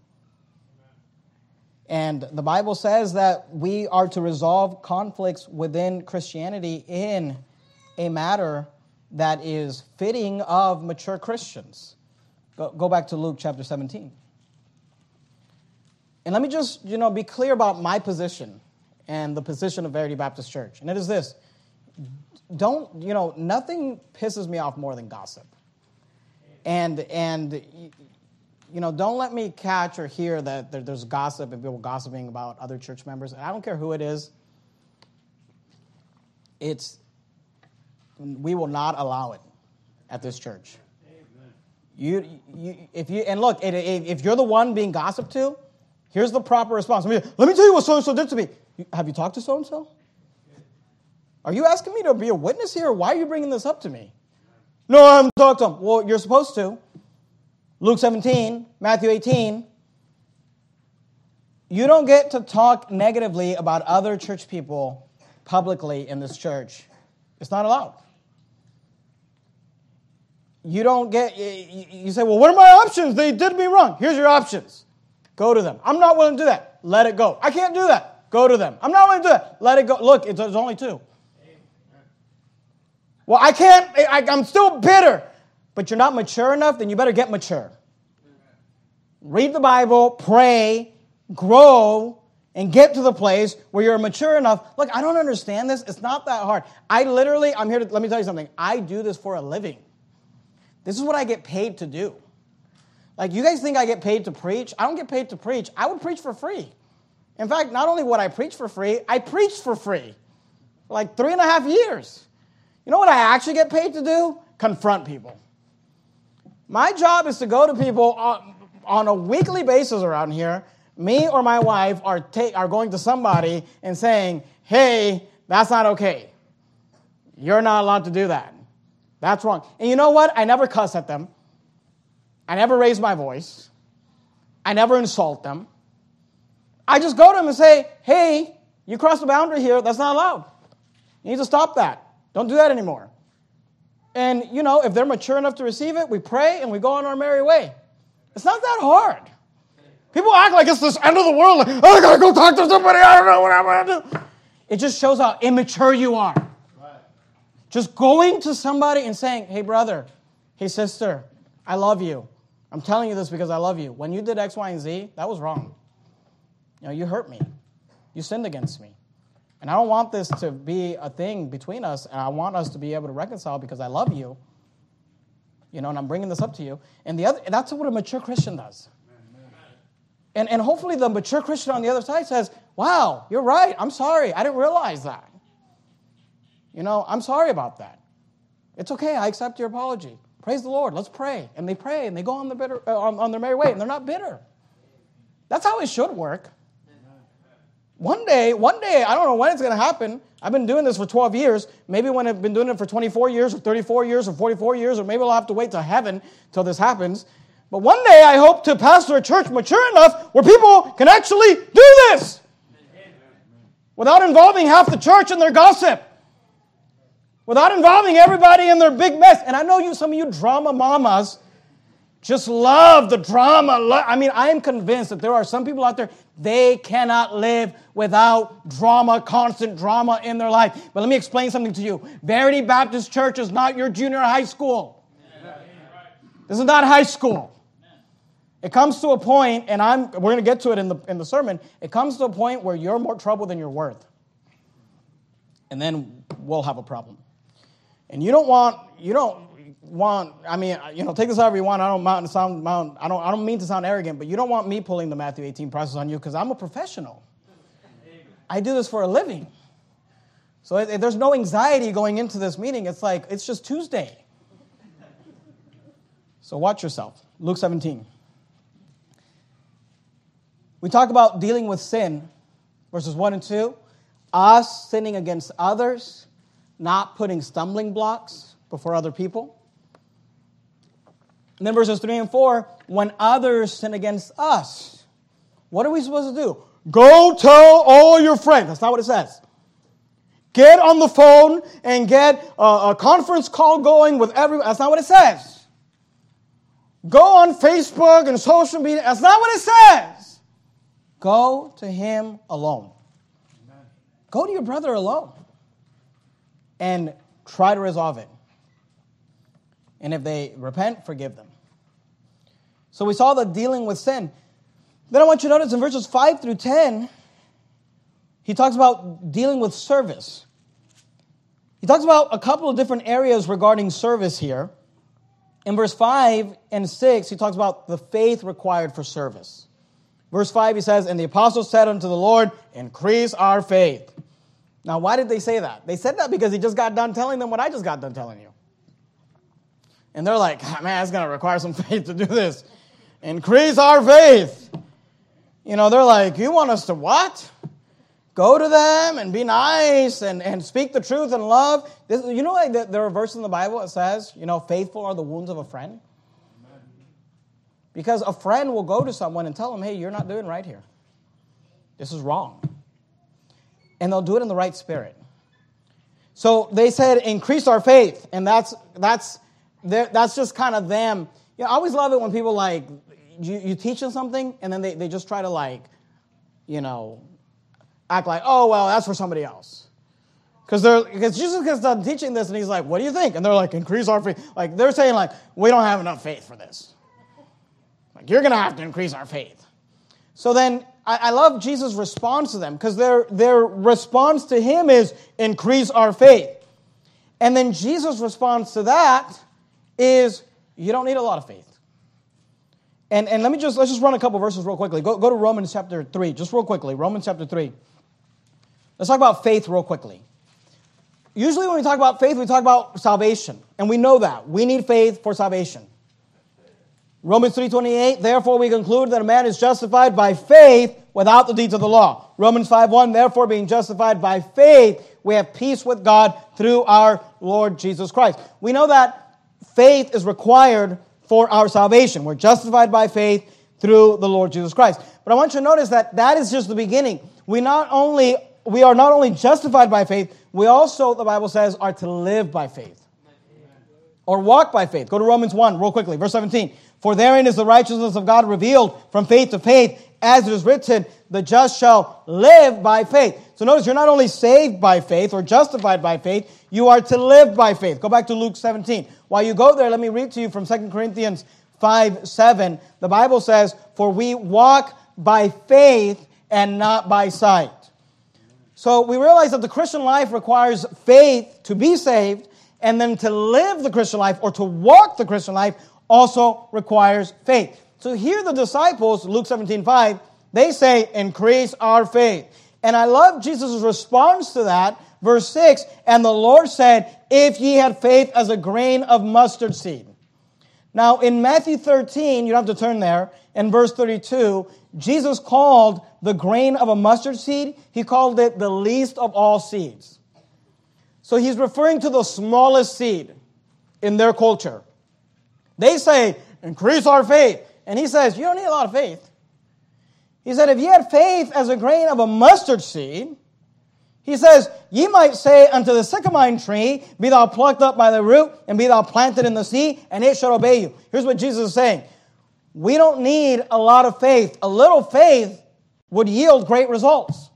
And the Bible says that we are to resolve conflicts within Christianity in a matter that is fitting of mature Christians. Go, go back to Luke chapter 17. And let me just, you know, be clear about my position and the position of Verity Baptist Church. And it is this don't, you know, nothing pisses me off more than gossip. And, and, you know, don't let me catch or hear that there's gossip and people gossiping about other church members. And I don't care who it is. It's, we will not allow it at this church. You, you, if you, and look, if you're the one being gossiped to, here's the proper response. Let me tell you what so and so did to me. Have you talked to so and so? Are you asking me to be a witness here? Why are you bringing this up to me? No, I haven't talked to him. Well, you're supposed to. Luke 17, Matthew 18. You don't get to talk negatively about other church people publicly in this church. It's not allowed you don't get, you say, well, what are my options? They did me wrong. Here's your options. Go to them. I'm not willing to do that. Let it go. I can't do that. Go to them. I'm not willing to do that. Let it go. Look, there's only two. Well, I can't, I, I'm still bitter. But you're not mature enough, then you better get mature. Read the Bible, pray, grow, and get to the place where you're mature enough. Look, I don't understand this. It's not that hard. I literally, I'm here to, let me tell you something. I do this for a living. This is what I get paid to do. Like, you guys think I get paid to preach? I don't get paid to preach. I would preach for free. In fact, not only would I preach for free, I preached for free for like three and a half years. You know what I actually get paid to do? Confront people. My job is to go to people on, on a weekly basis around here. Me or my wife are, ta- are going to somebody and saying, hey, that's not okay. You're not allowed to do that. That's wrong. And you know what? I never cuss at them. I never raise my voice. I never insult them. I just go to them and say, hey, you crossed the boundary here. That's not allowed. You need to stop that. Don't do that anymore. And, you know, if they're mature enough to receive it, we pray and we go on our merry way. It's not that hard. People act like it's this end of the world. Like, oh, I gotta go talk to somebody. I don't know what I'm gonna do. It just shows how immature you are. Just going to somebody and saying, hey, brother, hey, sister, I love you. I'm telling you this because I love you. When you did X, Y, and Z, that was wrong. You know, you hurt me. You sinned against me. And I don't want this to be a thing between us, and I want us to be able to reconcile because I love you. You know, and I'm bringing this up to you. And the other, that's what a mature Christian does. And, and hopefully the mature Christian on the other side says, Wow, you're right. I'm sorry. I didn't realize that. You know, I'm sorry about that. It's okay. I accept your apology. Praise the Lord. Let's pray. And they pray and they go on, the bitter, uh, on, on their merry way and they're not bitter. That's how it should work. One day, one day, I don't know when it's going to happen. I've been doing this for 12 years. Maybe when I've been doing it for 24 years or 34 years or 44 years, or maybe I'll have to wait to heaven till this happens. But one day I hope to pastor a church mature enough where people can actually do this without involving half the church in their gossip, without involving everybody in their big mess. And I know you, some of you drama mamas, just love the drama. I mean, I am convinced that there are some people out there, they cannot live without drama, constant drama in their life. But let me explain something to you. Verity Baptist Church is not your junior high school. This is not high school. It comes to a point, and I'm, we're going to get to it in the, in the sermon. It comes to a point where you're more trouble than you're worth. And then we'll have a problem. And you don't want, you don't want, I mean, you know, take this however you want. I don't sound, I don't, I don't mean to sound arrogant, but you don't want me pulling the Matthew 18 process on you because I'm a professional. I do this for a living. So it, it, there's no anxiety going into this meeting. It's like, it's just Tuesday. So watch yourself. Luke 17. We talk about dealing with sin, verses 1 and 2. Us sinning against others, not putting stumbling blocks before other people. And then verses 3 and 4 when others sin against us, what are we supposed to do? Go tell all your friends. That's not what it says. Get on the phone and get a, a conference call going with everyone. That's not what it says. Go on Facebook and social media. That's not what it says. Go to him alone. Go to your brother alone and try to resolve it. And if they repent, forgive them. So we saw the dealing with sin. Then I want you to notice in verses 5 through 10, he talks about dealing with service. He talks about a couple of different areas regarding service here. In verse 5 and 6, he talks about the faith required for service. Verse 5, he says, And the apostles said unto the Lord, Increase our faith. Now, why did they say that? They said that because he just got done telling them what I just got done telling you. And they're like, ah, man, it's going to require some faith to do this. Increase our faith. You know, they're like, you want us to what? Go to them and be nice and, and speak the truth and love. This, you know, like the, there are verses in the Bible that says, you know, faithful are the wounds of a friend. Because a friend will go to someone and tell them, hey, you're not doing right here. This is wrong. And they'll do it in the right spirit. So they said, increase our faith. And that's, that's, that's just kind of them. You know, I always love it when people like, you, you teach them something and then they, they just try to like, you know, act like, oh, well, that's for somebody else. Because they're because Jesus gets done teaching this and he's like, what do you think? And they're like, increase our faith. Like they're saying, like, we don't have enough faith for this. Like, you're to have to increase our faith. So then I, love Jesus' response to them because their, their response to him is increase our faith. And then Jesus' response to that is you don't need a lot of faith. And, and let me just let's just run a couple verses real quickly. Go, go to Romans chapter 3, just real quickly. Romans chapter 3. Let's talk about faith real quickly. Usually when we talk about faith, we talk about salvation. And we know that. We need faith for salvation. Romans 3:28, therefore we conclude that a man is justified by faith without the deeds of the law. Romans 5:1, therefore being justified by faith, we have peace with God through our Lord Jesus Christ. We know that faith is required for our salvation. We're justified by faith through the Lord Jesus Christ. But I want you to notice that that is just the beginning. We not only we are not only justified by faith, we also the Bible says are to live by faith. Or walk by faith. Go to Romans 1 real quickly, verse 17. For therein is the righteousness of God revealed from faith to faith, as it is written, the just shall live by faith. So notice you're not only saved by faith or justified by faith, you are to live by faith. Go back to Luke 17. While you go there, let me read to you from 2 Corinthians 5 7, the Bible says, For we walk by faith and not by sight. So we realize that the Christian life requires faith to be saved, and then to live the Christian life or to walk the Christian life also requires faith. So here the disciples, Luke 17 5, they say, increase our faith. And I love Jesus' response to that. Verse 6 And the Lord said, If ye had faith as a grain of mustard seed. Now, in Matthew 13, you don't have to turn there, in verse 32, Jesus called the grain of a mustard seed, he called it the least of all seeds. So he's referring to the smallest seed in their culture. They say, increase our faith. And he says, you don't need a lot of faith. He said, if you had faith as a grain of a mustard seed, he says, Ye might say unto the sycamore tree, Be thou plucked up by the root, and be thou planted in the sea, and it shall obey you. Here's what Jesus is saying We don't need a lot of faith. A little faith would yield great results.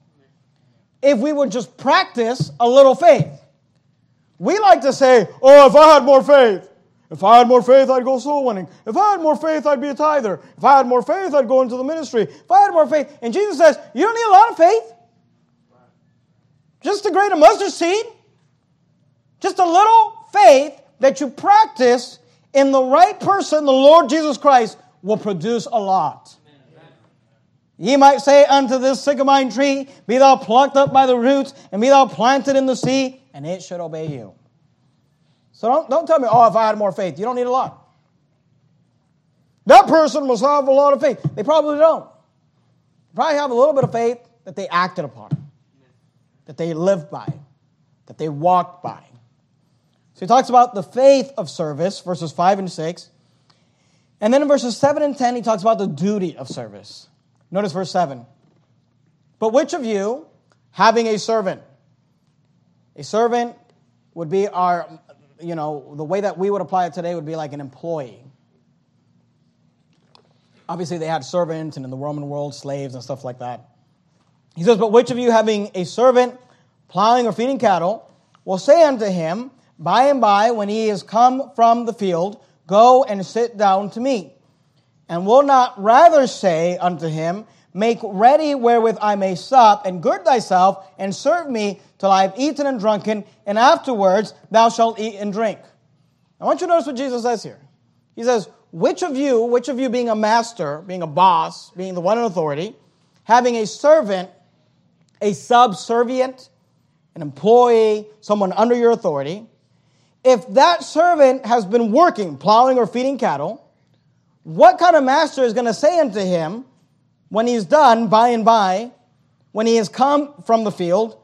If we would just practice a little faith. We like to say, Oh, if I had more faith, if I had more faith, I'd go soul winning. If I had more faith, I'd be a tither. If I had more faith, I'd go into the ministry. If I had more faith. And Jesus says, You don't need a lot of faith. Just a grain of mustard seed. Just a little faith that you practice in the right person, the Lord Jesus Christ, will produce a lot. Ye might say unto this sycamore tree, Be thou plucked up by the roots, and be thou planted in the sea, and it should obey you. So don't, don't tell me, oh, if I had more faith. You don't need a lot. That person must have a lot of faith. They probably don't. They probably have a little bit of faith that they acted upon that they lived by, that they walked by. So he talks about the faith of service, verses 5 and 6. And then in verses 7 and 10, he talks about the duty of service. Notice verse 7. But which of you, having a servant, a servant would be our, you know, the way that we would apply it today would be like an employee. Obviously, they had servants, and in the Roman world, slaves and stuff like that. He says, But which of you having a servant plowing or feeding cattle will say unto him, By and by, when he is come from the field, go and sit down to meat? And will not rather say unto him, Make ready wherewith I may sup, and gird thyself, and serve me till I have eaten and drunken, and afterwards thou shalt eat and drink. I want you to notice what Jesus says here. He says, Which of you, which of you being a master, being a boss, being the one in authority, having a servant a subservient, an employee, someone under your authority, if that servant has been working, plowing or feeding cattle, what kind of master is going to say unto him when he's done by and by, when he has come from the field,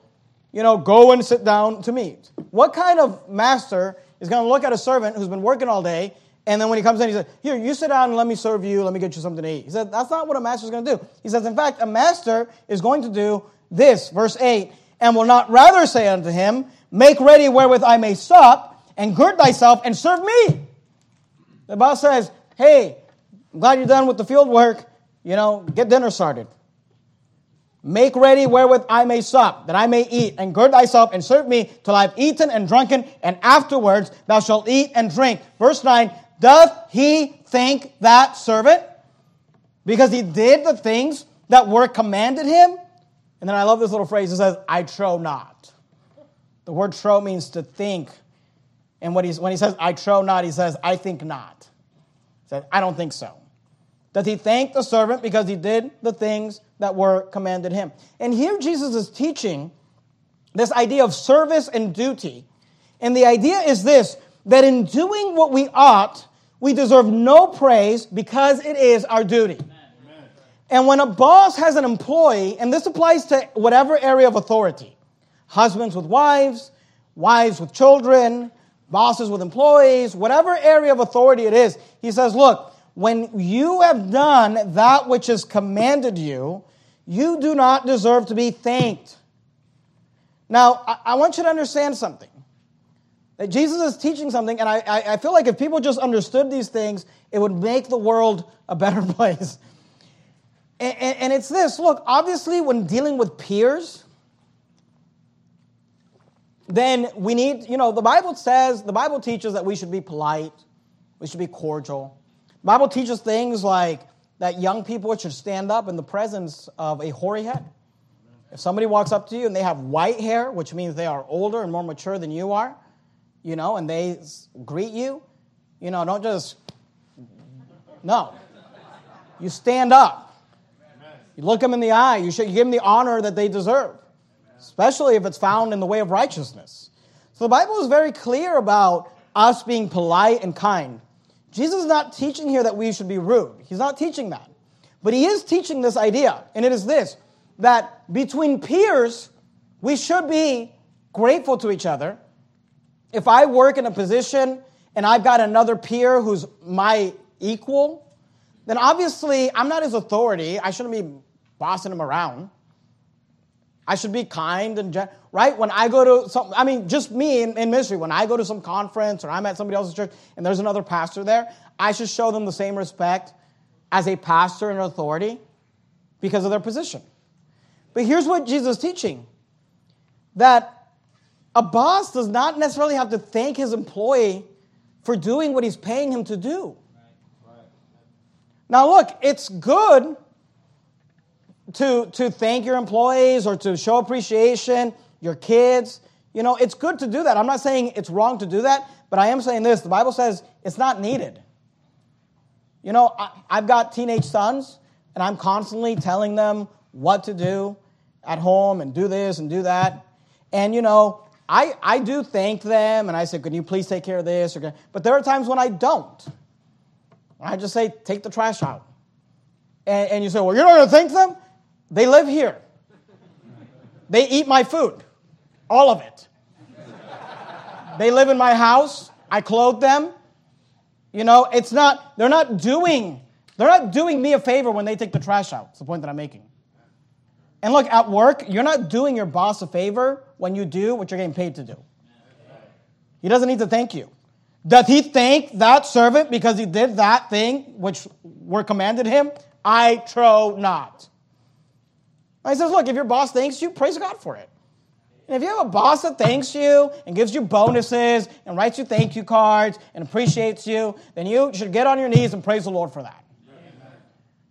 you know, go and sit down to meat? What kind of master is going to look at a servant who's been working all day and then when he comes in, he says, Here, you sit down and let me serve you, let me get you something to eat. He said, That's not what a master is going to do. He says, In fact, a master is going to do this, verse 8, and will not rather say unto him, Make ready wherewith I may sup, and gird thyself and serve me. The boss says, Hey, I'm glad you're done with the field work. You know, get dinner started. Make ready wherewith I may sup, that I may eat, and gird thyself and serve me till I've eaten and drunken, and afterwards thou shalt eat and drink. Verse 9, doth he thank that servant because he did the things that were commanded him? And then I love this little phrase. It says, I trow not. The word trow means to think. And when, he's, when he says, I trow not, he says, I think not. He says, I don't think so. Does he thank the servant because he did the things that were commanded him? And here Jesus is teaching this idea of service and duty. And the idea is this that in doing what we ought, we deserve no praise because it is our duty. And when a boss has an employee, and this applies to whatever area of authority husbands with wives, wives with children, bosses with employees, whatever area of authority it is, he says, Look, when you have done that which is commanded you, you do not deserve to be thanked. Now, I, want you to understand something. That Jesus is teaching something, and I, I, I feel like if people just understood these things, it would make the world a better place. And, and, and it's this look, obviously, when dealing with peers, then we need, you know, the Bible says, the Bible teaches that we should be polite, we should be cordial. Bible teaches things like that young people should stand up in the presence of a hoary head. If somebody walks up to you and they have white hair, which means they are older and more mature than you are, you know, and they greet you, you know, don't just, no. You stand up. You look them in the eye. You, should, you give them the honor that they deserve, especially if it's found in the way of righteousness. So the Bible is very clear about us being polite and kind. Jesus is not teaching here that we should be rude. He's not teaching that. But he is teaching this idea, and it is this that between peers, we should be grateful to each other. If I work in a position and I've got another peer who's my equal, then obviously I'm not his authority. I shouldn't be bossing him around. I should be kind and gen- right. When I go to some, I mean, just me in, in ministry. When I go to some conference or I'm at somebody else's church and there's another pastor there, I should show them the same respect as a pastor and authority because of their position. But here's what Jesus is teaching: that a boss does not necessarily have to thank his employee for doing what he's paying him to do. Now, look, it's good to, to thank your employees or to show appreciation, your kids. You know, it's good to do that. I'm not saying it's wrong to do that, but I am saying this the Bible says it's not needed. You know, I, I've got teenage sons, and I'm constantly telling them what to do at home and do this and do that. And, you know, I, I do thank them, and I say, Can you please take care of this? But there are times when I don't. I just say, Take the trash out. And, and you say, Well, you're not going to thank them? They live here. They eat my food, all of it. They live in my house. I clothe them. You know, it's not, they're not doing, they're not doing me a favor when they take the trash out. It's the point that I'm making. And look, at work, you're not doing your boss a favor when you do what you're getting paid to do. He doesn't need to thank you. Does he thank that servant because he did that thing which were commanded him? I trow not. He says, look, if your boss thanks you, praise God for it. And if you have a boss that thanks you and gives you bonuses and writes you thank you cards and appreciates you, then you should get on your knees and praise the Lord for that.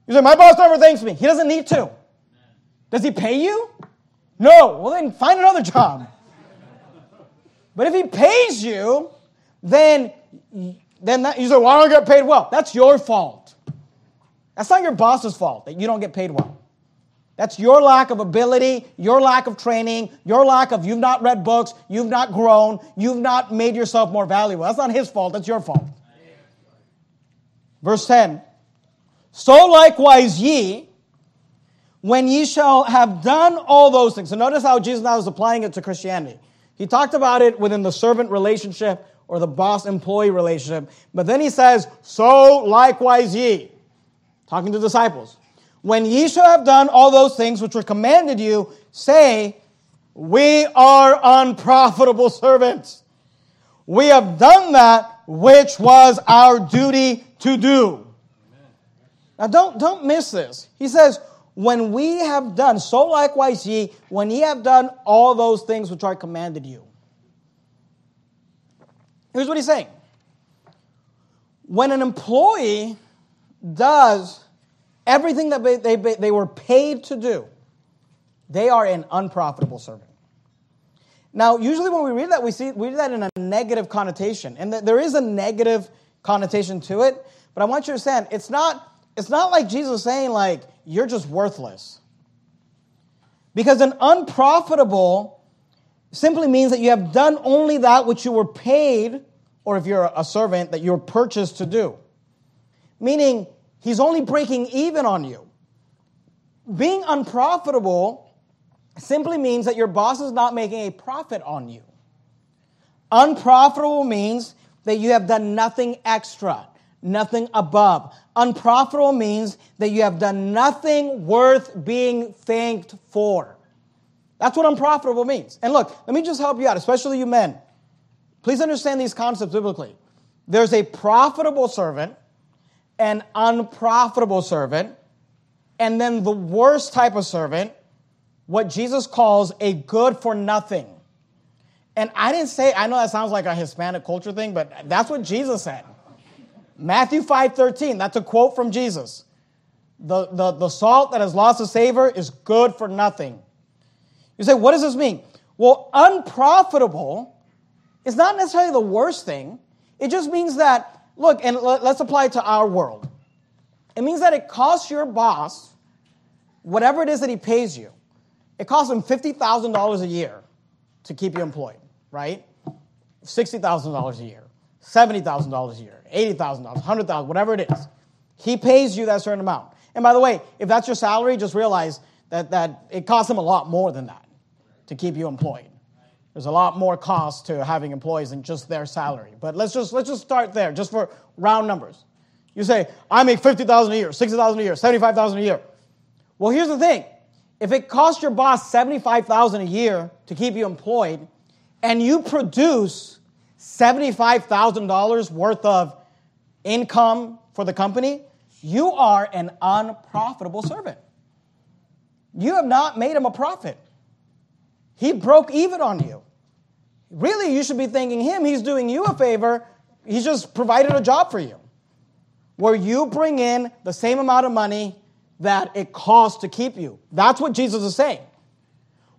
You say, my boss never thanks me. He doesn't need to. Does he pay you? No. Well, then find another job. But if he pays you, then, then that, you say, well, I don't get paid well. That's your fault. That's not your boss's fault that you don't get paid well. That's your lack of ability, your lack of training, your lack of you've not read books, you've not grown, you've not made yourself more valuable. That's not his fault, that's your fault. Verse 10 So likewise ye, when ye shall have done all those things. So notice how Jesus now is applying it to Christianity. He talked about it within the servant relationship or the boss employee relationship, but then he says, So likewise ye, talking to disciples. When ye shall have done all those things which were commanded you, say, We are unprofitable servants. We have done that which was our duty to do. Now don't, don't miss this. He says, When we have done, so likewise ye, when ye have done all those things which are commanded you. Here's what he's saying. When an employee does everything that they, they, they were paid to do, they are an unprofitable servant. Now, usually when we read that, we see we read that in a negative connotation, and there is a negative connotation to it. But I want you to understand, it's not it's not like Jesus saying like you're just worthless, because an unprofitable simply means that you have done only that which you were paid, or if you're a servant that you're purchased to do. Meaning, He's only breaking even on you. Being unprofitable simply means that your boss is not making a profit on you. Unprofitable means that you have done nothing extra, nothing above. Unprofitable means that you have done nothing worth being thanked for. That's what unprofitable means. And look, let me just help you out, especially you men. Please understand these concepts biblically. There's a profitable servant an unprofitable servant, and then the worst type of servant, what Jesus calls a good for nothing. And I didn't say, I know that sounds like a Hispanic culture thing, but that's what Jesus said. Matthew 5:13, that's a quote from Jesus. The, the, the salt that has lost its savor is good for nothing. You say, what does this mean? Well, unprofitable is not necessarily the worst thing. It just means that, look, and let's apply it to our world. It means that it costs your boss whatever it is that he pays you. It costs him $50,000 a year to keep you employed, right? $60,000 a year, $70,000 a year, $80,000, $100,000, whatever it is. He pays you that certain amount. And by the way, if that's your salary, just realize that, that it costs him a lot more than that to keep you employed. There's a lot more cost to having employees than just their salary. But let's just let's just start there, just for round numbers. You say, I make 50,000 a year, 60,000 a year, 75,000 a year. Well, here's the thing. If it costs your boss 75,000 a year to keep you employed and you produce $75,000 worth of income for the company, you are an unprofitable servant. You have not made him a profit. He broke even on you. Really, you should be thanking him. He's doing you a favor. He's just provided a job for you where you bring in the same amount of money that it costs to keep you. That's what Jesus is saying.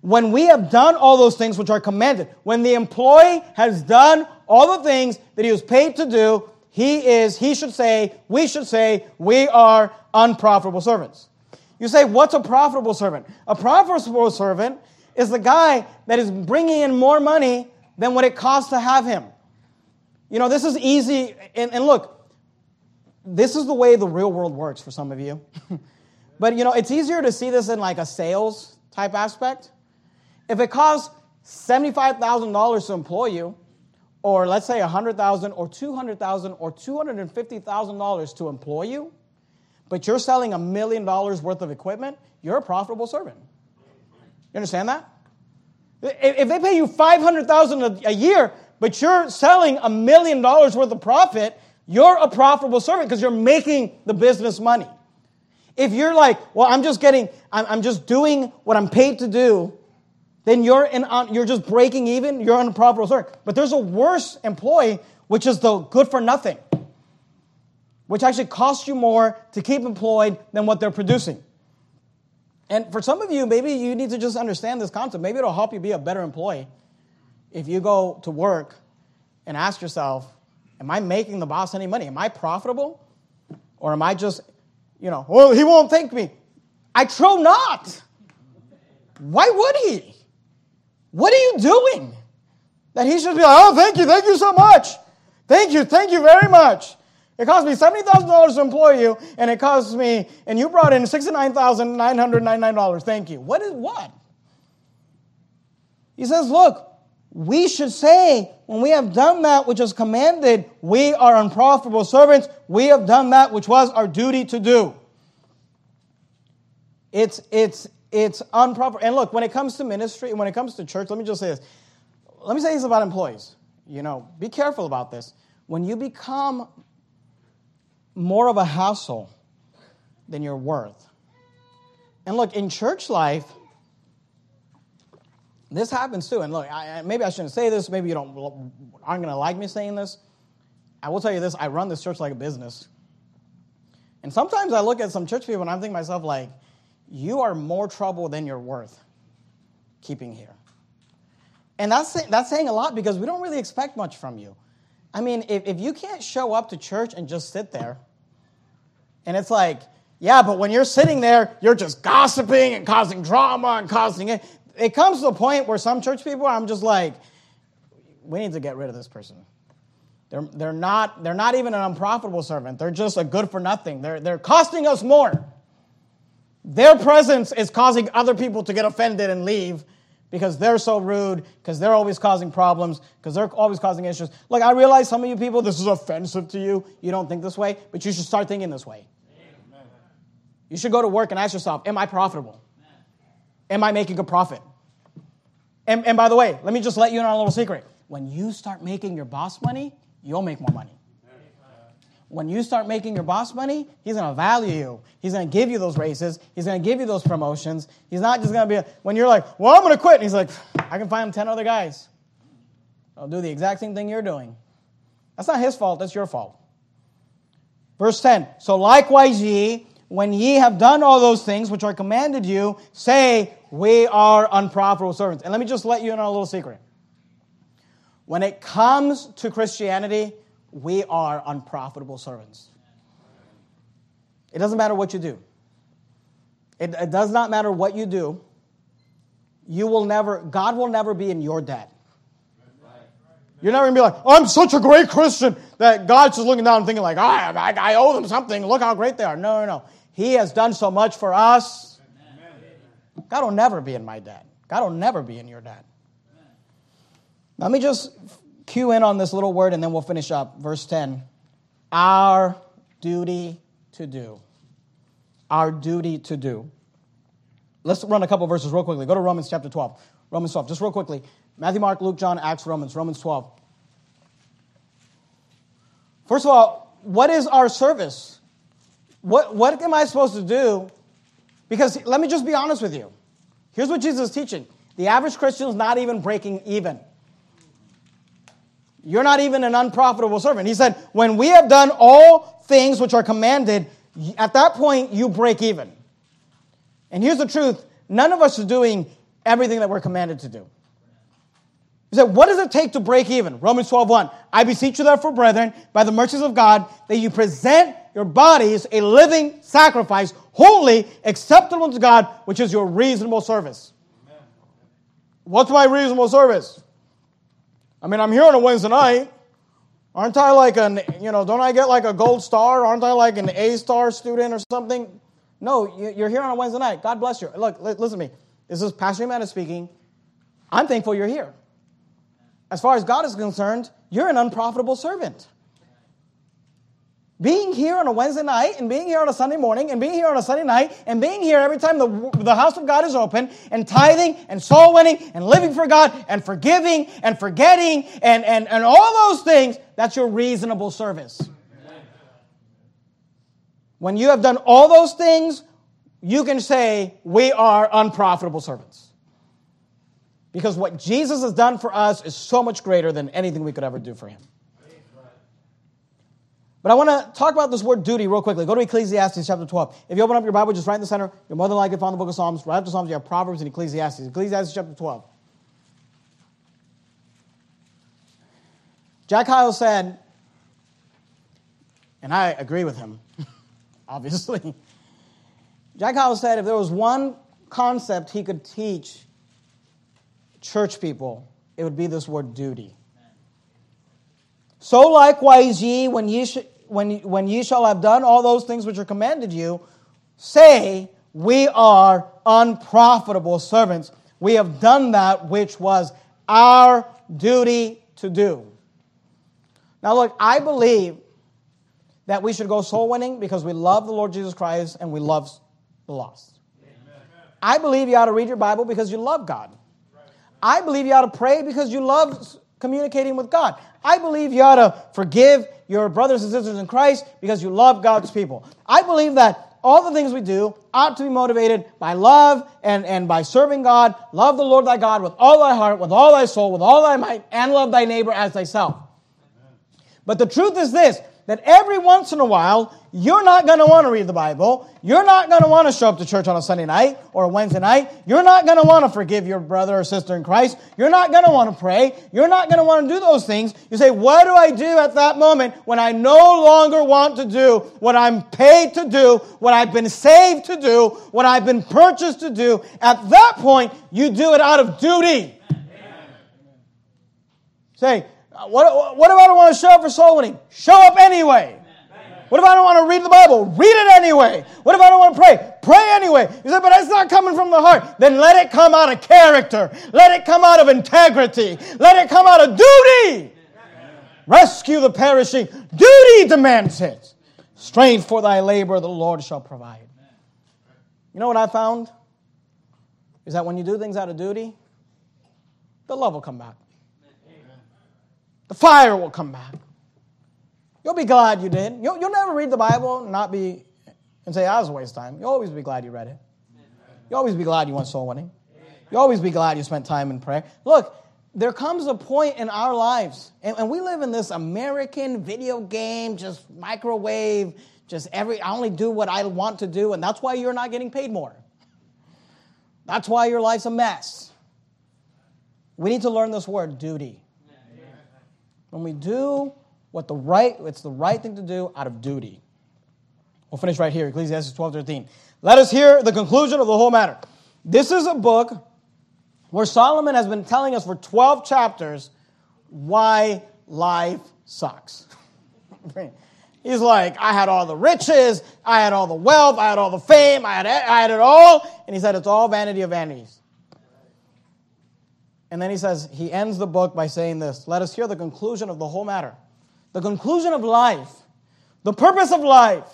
When we have done all those things which are commanded, when the employee has done all the things that he was paid to do, he is, he should say, we should say, we are unprofitable servants. You say, what's a profitable servant? A profitable servant is the guy that is bringing in more money than what it costs to have him. You know, this is easy. And, and look, this is the way the real world works for some of you. but, you know, it's easier to see this in like a sales type aspect. If it costs $75,000 to employ you, or let's say 100,000 or 200,000 or 250,000 dollars to employ you, but you're selling a million dollars worth of equipment, you're a profitable servant. You understand that? If they pay you 500,000 a year, but you're selling a million dollars worth of profit, you're a profitable servant because you're making the business money. If you're like, well, I'm just getting, I'm just doing what I'm paid to do, then you're, in, you're just breaking even, you're an unprofitable servant. But there's a worse employee, which is the good for nothing, which actually costs you more to keep employed than what they're producing. And for some of you, maybe you need to just understand this concept. Maybe it'll help you be a better employee if you go to work and ask yourself, Am I making the boss any money? Am I profitable? Or am I just, you know, well, he won't thank me. I trow not. Why would he? What are you doing? That he should be like, oh, thank you, thank you so much. Thank you, thank you very much. It cost me $70,000 to employ you, and it costs me, and you brought in $69,999. Thank you. What is what? He says, look, we should say, when we have done that which is commanded, we are unprofitable servants. We have done that which was our duty to do. It's, it's, it's unproper. And look, when it comes to ministry, when it comes to church, let me just say this. Let me say this about employees. You know, be careful about this. When you become more of a hassle than you're worth. And look, in church life, this happens too. And look, I, maybe I shouldn't say this. Maybe you don't aren't going to like me saying this. I will tell you this: I run this church like a business. And sometimes I look at some church people and I'm thinking myself, like, you are more trouble than you're worth keeping here. And that's, that's saying a lot because we don't really expect much from you. I mean, if, if you can't show up to church and just sit there, and it's like, yeah, but when you're sitting there, you're just gossiping and causing drama and causing it. It comes to a point where some church people, I'm just like, we need to get rid of this person. They're, they're, not, they're not even an unprofitable servant. They're just a good for nothing. They're, they're costing us more. Their presence is causing other people to get offended and leave because they're so rude, because they're always causing problems, because they're always causing issues. Look, I realize some of you people, this is offensive to you. You don't think this way, but you should start thinking this way. You should go to work and ask yourself, Am I profitable? Am I making a profit? And, and by the way, let me just let you in on a little secret. When you start making your boss money, you'll make more money. When you start making your boss money, he's going to value you. He's going to give you those raises. He's going to give you those promotions. He's not just going to be, a, when you're like, well, I'm going to quit. And he's like, I can find 10 other guys. I'll do the exact same thing you're doing. That's not his fault. That's your fault. Verse 10 So likewise, ye, when ye have done all those things which are commanded you, say, We are unprofitable servants. And let me just let you in on a little secret. When it comes to Christianity, we are unprofitable servants. It doesn't matter what you do. It, it, does not matter what you do. You will never, God will never be in your debt. You're never gonna be like, I'm such a great Christian that God's just looking down and thinking like, I, I, I owe them something. Look how great they are. No, no, no. He has done so much for us. God will never be in my debt. God will never be in your debt. Let me just cue in on this little word and then we'll finish up. Verse 10. Our duty to do. Our duty to do. Let's run a couple verses real quickly. Go to Romans chapter 12. Romans 12, just real quickly. Matthew, Mark, Luke, John, Acts, Romans, Romans 12. First of all, what is our service? What, what am I supposed to do? Because let me just be honest with you. Here's what Jesus is teaching the average Christian is not even breaking even. You're not even an unprofitable servant. He said, When we have done all things which are commanded, at that point you break even. And here's the truth none of us are doing everything that we're commanded to do. He said, What does it take to break even? Romans 12, 1. I beseech you, therefore, brethren, by the mercies of God, that you present your bodies a living sacrifice, holy, acceptable to God, which is your reasonable service. Amen. What's my reasonable service? I mean, I'm here on a Wednesday night. Aren't I like an, you know, don't I get like a gold star? Aren't I like an A star student or something? No, you're here on a Wednesday night. God bless you. Look, listen to me. This is Pastor Jimenez speaking. I'm thankful you're here. As far as God is concerned, you're an unprofitable servant. Being here on a Wednesday night and being here on a Sunday morning and being here on a Sunday night and being here every time the, the house of God is open and tithing and soul winning and living for God and forgiving and forgetting and, and, and all those things, that's your reasonable service. When you have done all those things, you can say, We are unprofitable servants. Because what Jesus has done for us is so much greater than anything we could ever do for him. But I want to talk about this word duty real quickly. Go to Ecclesiastes chapter 12. If you open up your Bible, just right in the center, you're more than likely find the book of Psalms. Right after Psalms, you have Proverbs and Ecclesiastes. Ecclesiastes chapter 12. Jack Hyles said, and I agree with him, obviously. Jack Hyles said if there was one concept he could teach church people, it would be this word duty. So likewise, ye, when ye, sh- when, when ye shall have done all those things which are commanded you, say, We are unprofitable servants. We have done that which was our duty to do. Now, look, I believe that we should go soul winning because we love the Lord Jesus Christ and we love the lost. Amen. I believe you ought to read your Bible because you love God. I believe you ought to pray because you love communicating with God. I believe you ought to forgive your brothers and sisters in Christ because you love God's people. I believe that all the things we do ought to be motivated by love and, and by serving God. Love the Lord thy God with all thy heart, with all thy soul, with all thy might, and love thy neighbor as thyself. But the truth is this that every once in a while, you're not going to want to read the Bible. You're not going to want to show up to church on a Sunday night or a Wednesday night. You're not going to want to forgive your brother or sister in Christ. You're not going to want to pray. You're not going to want to do those things. You say, what do I do at that moment when I no longer want to do what I'm paid to do, what I've been saved to do, what I've been purchased to do? At that point, you do it out of duty. Say, what, what if I don't want to show up for soul winning? Show up anyway. What if I don't want to read the Bible? Read it anyway. What if I don't want to pray? Pray anyway. You say, but it's not coming from the heart. Then let it come out of character. Let it come out of integrity. Let it come out of duty. Rescue the perishing. Duty demands it. Strength for thy labor, the Lord shall provide. You know what I found? Is that when you do things out of duty, the love will come back. The fire will come back. You'll be glad you did. You'll, you'll never read the Bible and not be and say, ah, I was a waste of time. You'll always be glad you read it. You'll always be glad you went soul winning. You'll always be glad you spent time in prayer. Look, there comes a point in our lives, and, and, we live in this American video game, just microwave, just every, I only do what I want to do, and that's why you're not getting paid more. That's why your life's a mess. We need to learn this word, duty. When we do what the right, it's the right thing to do out of duty. We'll finish right here, Ecclesiastes 12, 13. Let us hear the conclusion of the whole matter. This is a book where Solomon has been telling us for 12 chapters why life sucks. He's like, I had all the riches, I had all the wealth, I had all the fame, I had, I had it all. And he said, it's all vanity of vanities. And then he says, he ends the book by saying this Let us hear the conclusion of the whole matter. The conclusion of life, the purpose of life,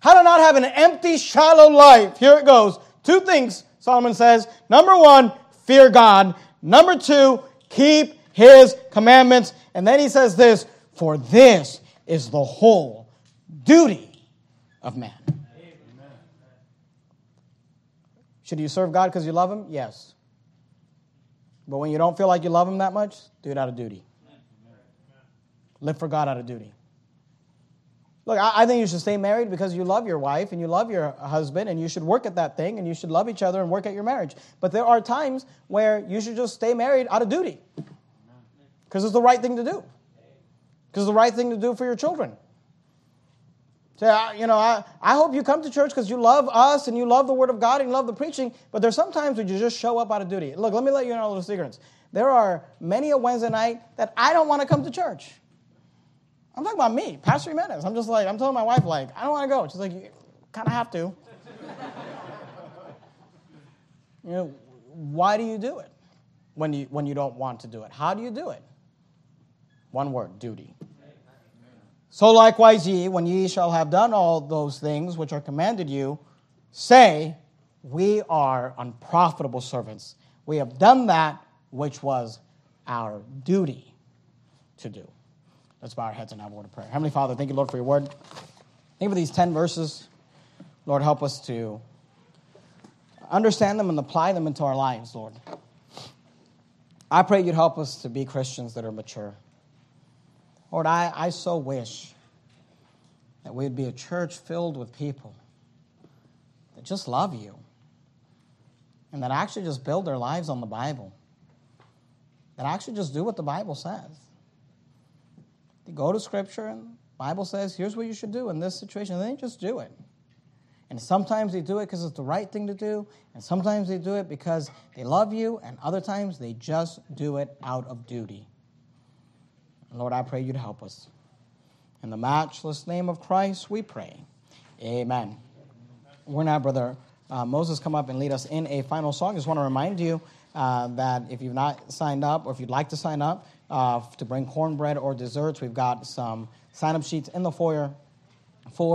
how to not have an empty, shallow life. Here it goes. Two things, Solomon says. Number one, fear God. Number two, keep his commandments. And then he says this For this is the whole duty of man. Should you serve God because you love him? Yes. But when you don't feel like you love him that much, do it out of duty. Live for God out of duty. Look, I, think you should stay married because you love your wife and you love your husband and you should work at that thing and you should love each other and work at your marriage. But there are times where you should just stay married out of duty because it's the right thing to do, because it's the right thing to do for your children. Say, you know, I, I hope you come to church because you love us and you love the Word of God and you love the preaching, but there's sometimes when you just show up out of duty. Look, let me let you know a little secrets. There are many a Wednesday night that I don't want to come to church. I'm talking about me, Pastor Jimenez. I'm just like, I'm telling my wife, like, I don't want to go. She's like, you kind of have to. you know, why do you do it when you, when you don't want to do it? How do you do it? One word, duty. So likewise, ye, when ye shall have done all those things which are commanded you, say, We are unprofitable servants. We have done that which was our duty to do. Let's bow our heads and have a word of prayer. Heavenly Father, thank you, Lord, for your word. Thank you for these 10 verses. Lord, help us to understand them and apply them into our lives, Lord. I pray you'd help us to be Christians that are mature. Lord, I, I so wish that we'd be a church filled with people that just love you and that actually just build their lives on the Bible, that actually just do what the Bible says. They go to Scripture and Bible says, here's what you should do in this situation, and they just do it. And sometimes they do it because it's the right thing to do, and sometimes they do it because they love you, and other times they just do it out of duty. And Lord, I pray you to help us. In the matchless name of Christ, we pray. Amen. We're now, Brother uh, Moses, come up and lead us in a final song. Just want to remind you uh, that if you've not signed up or if you'd like to sign up, uh, to bring cornbread or desserts. We've got some sign up sheets in the foyer for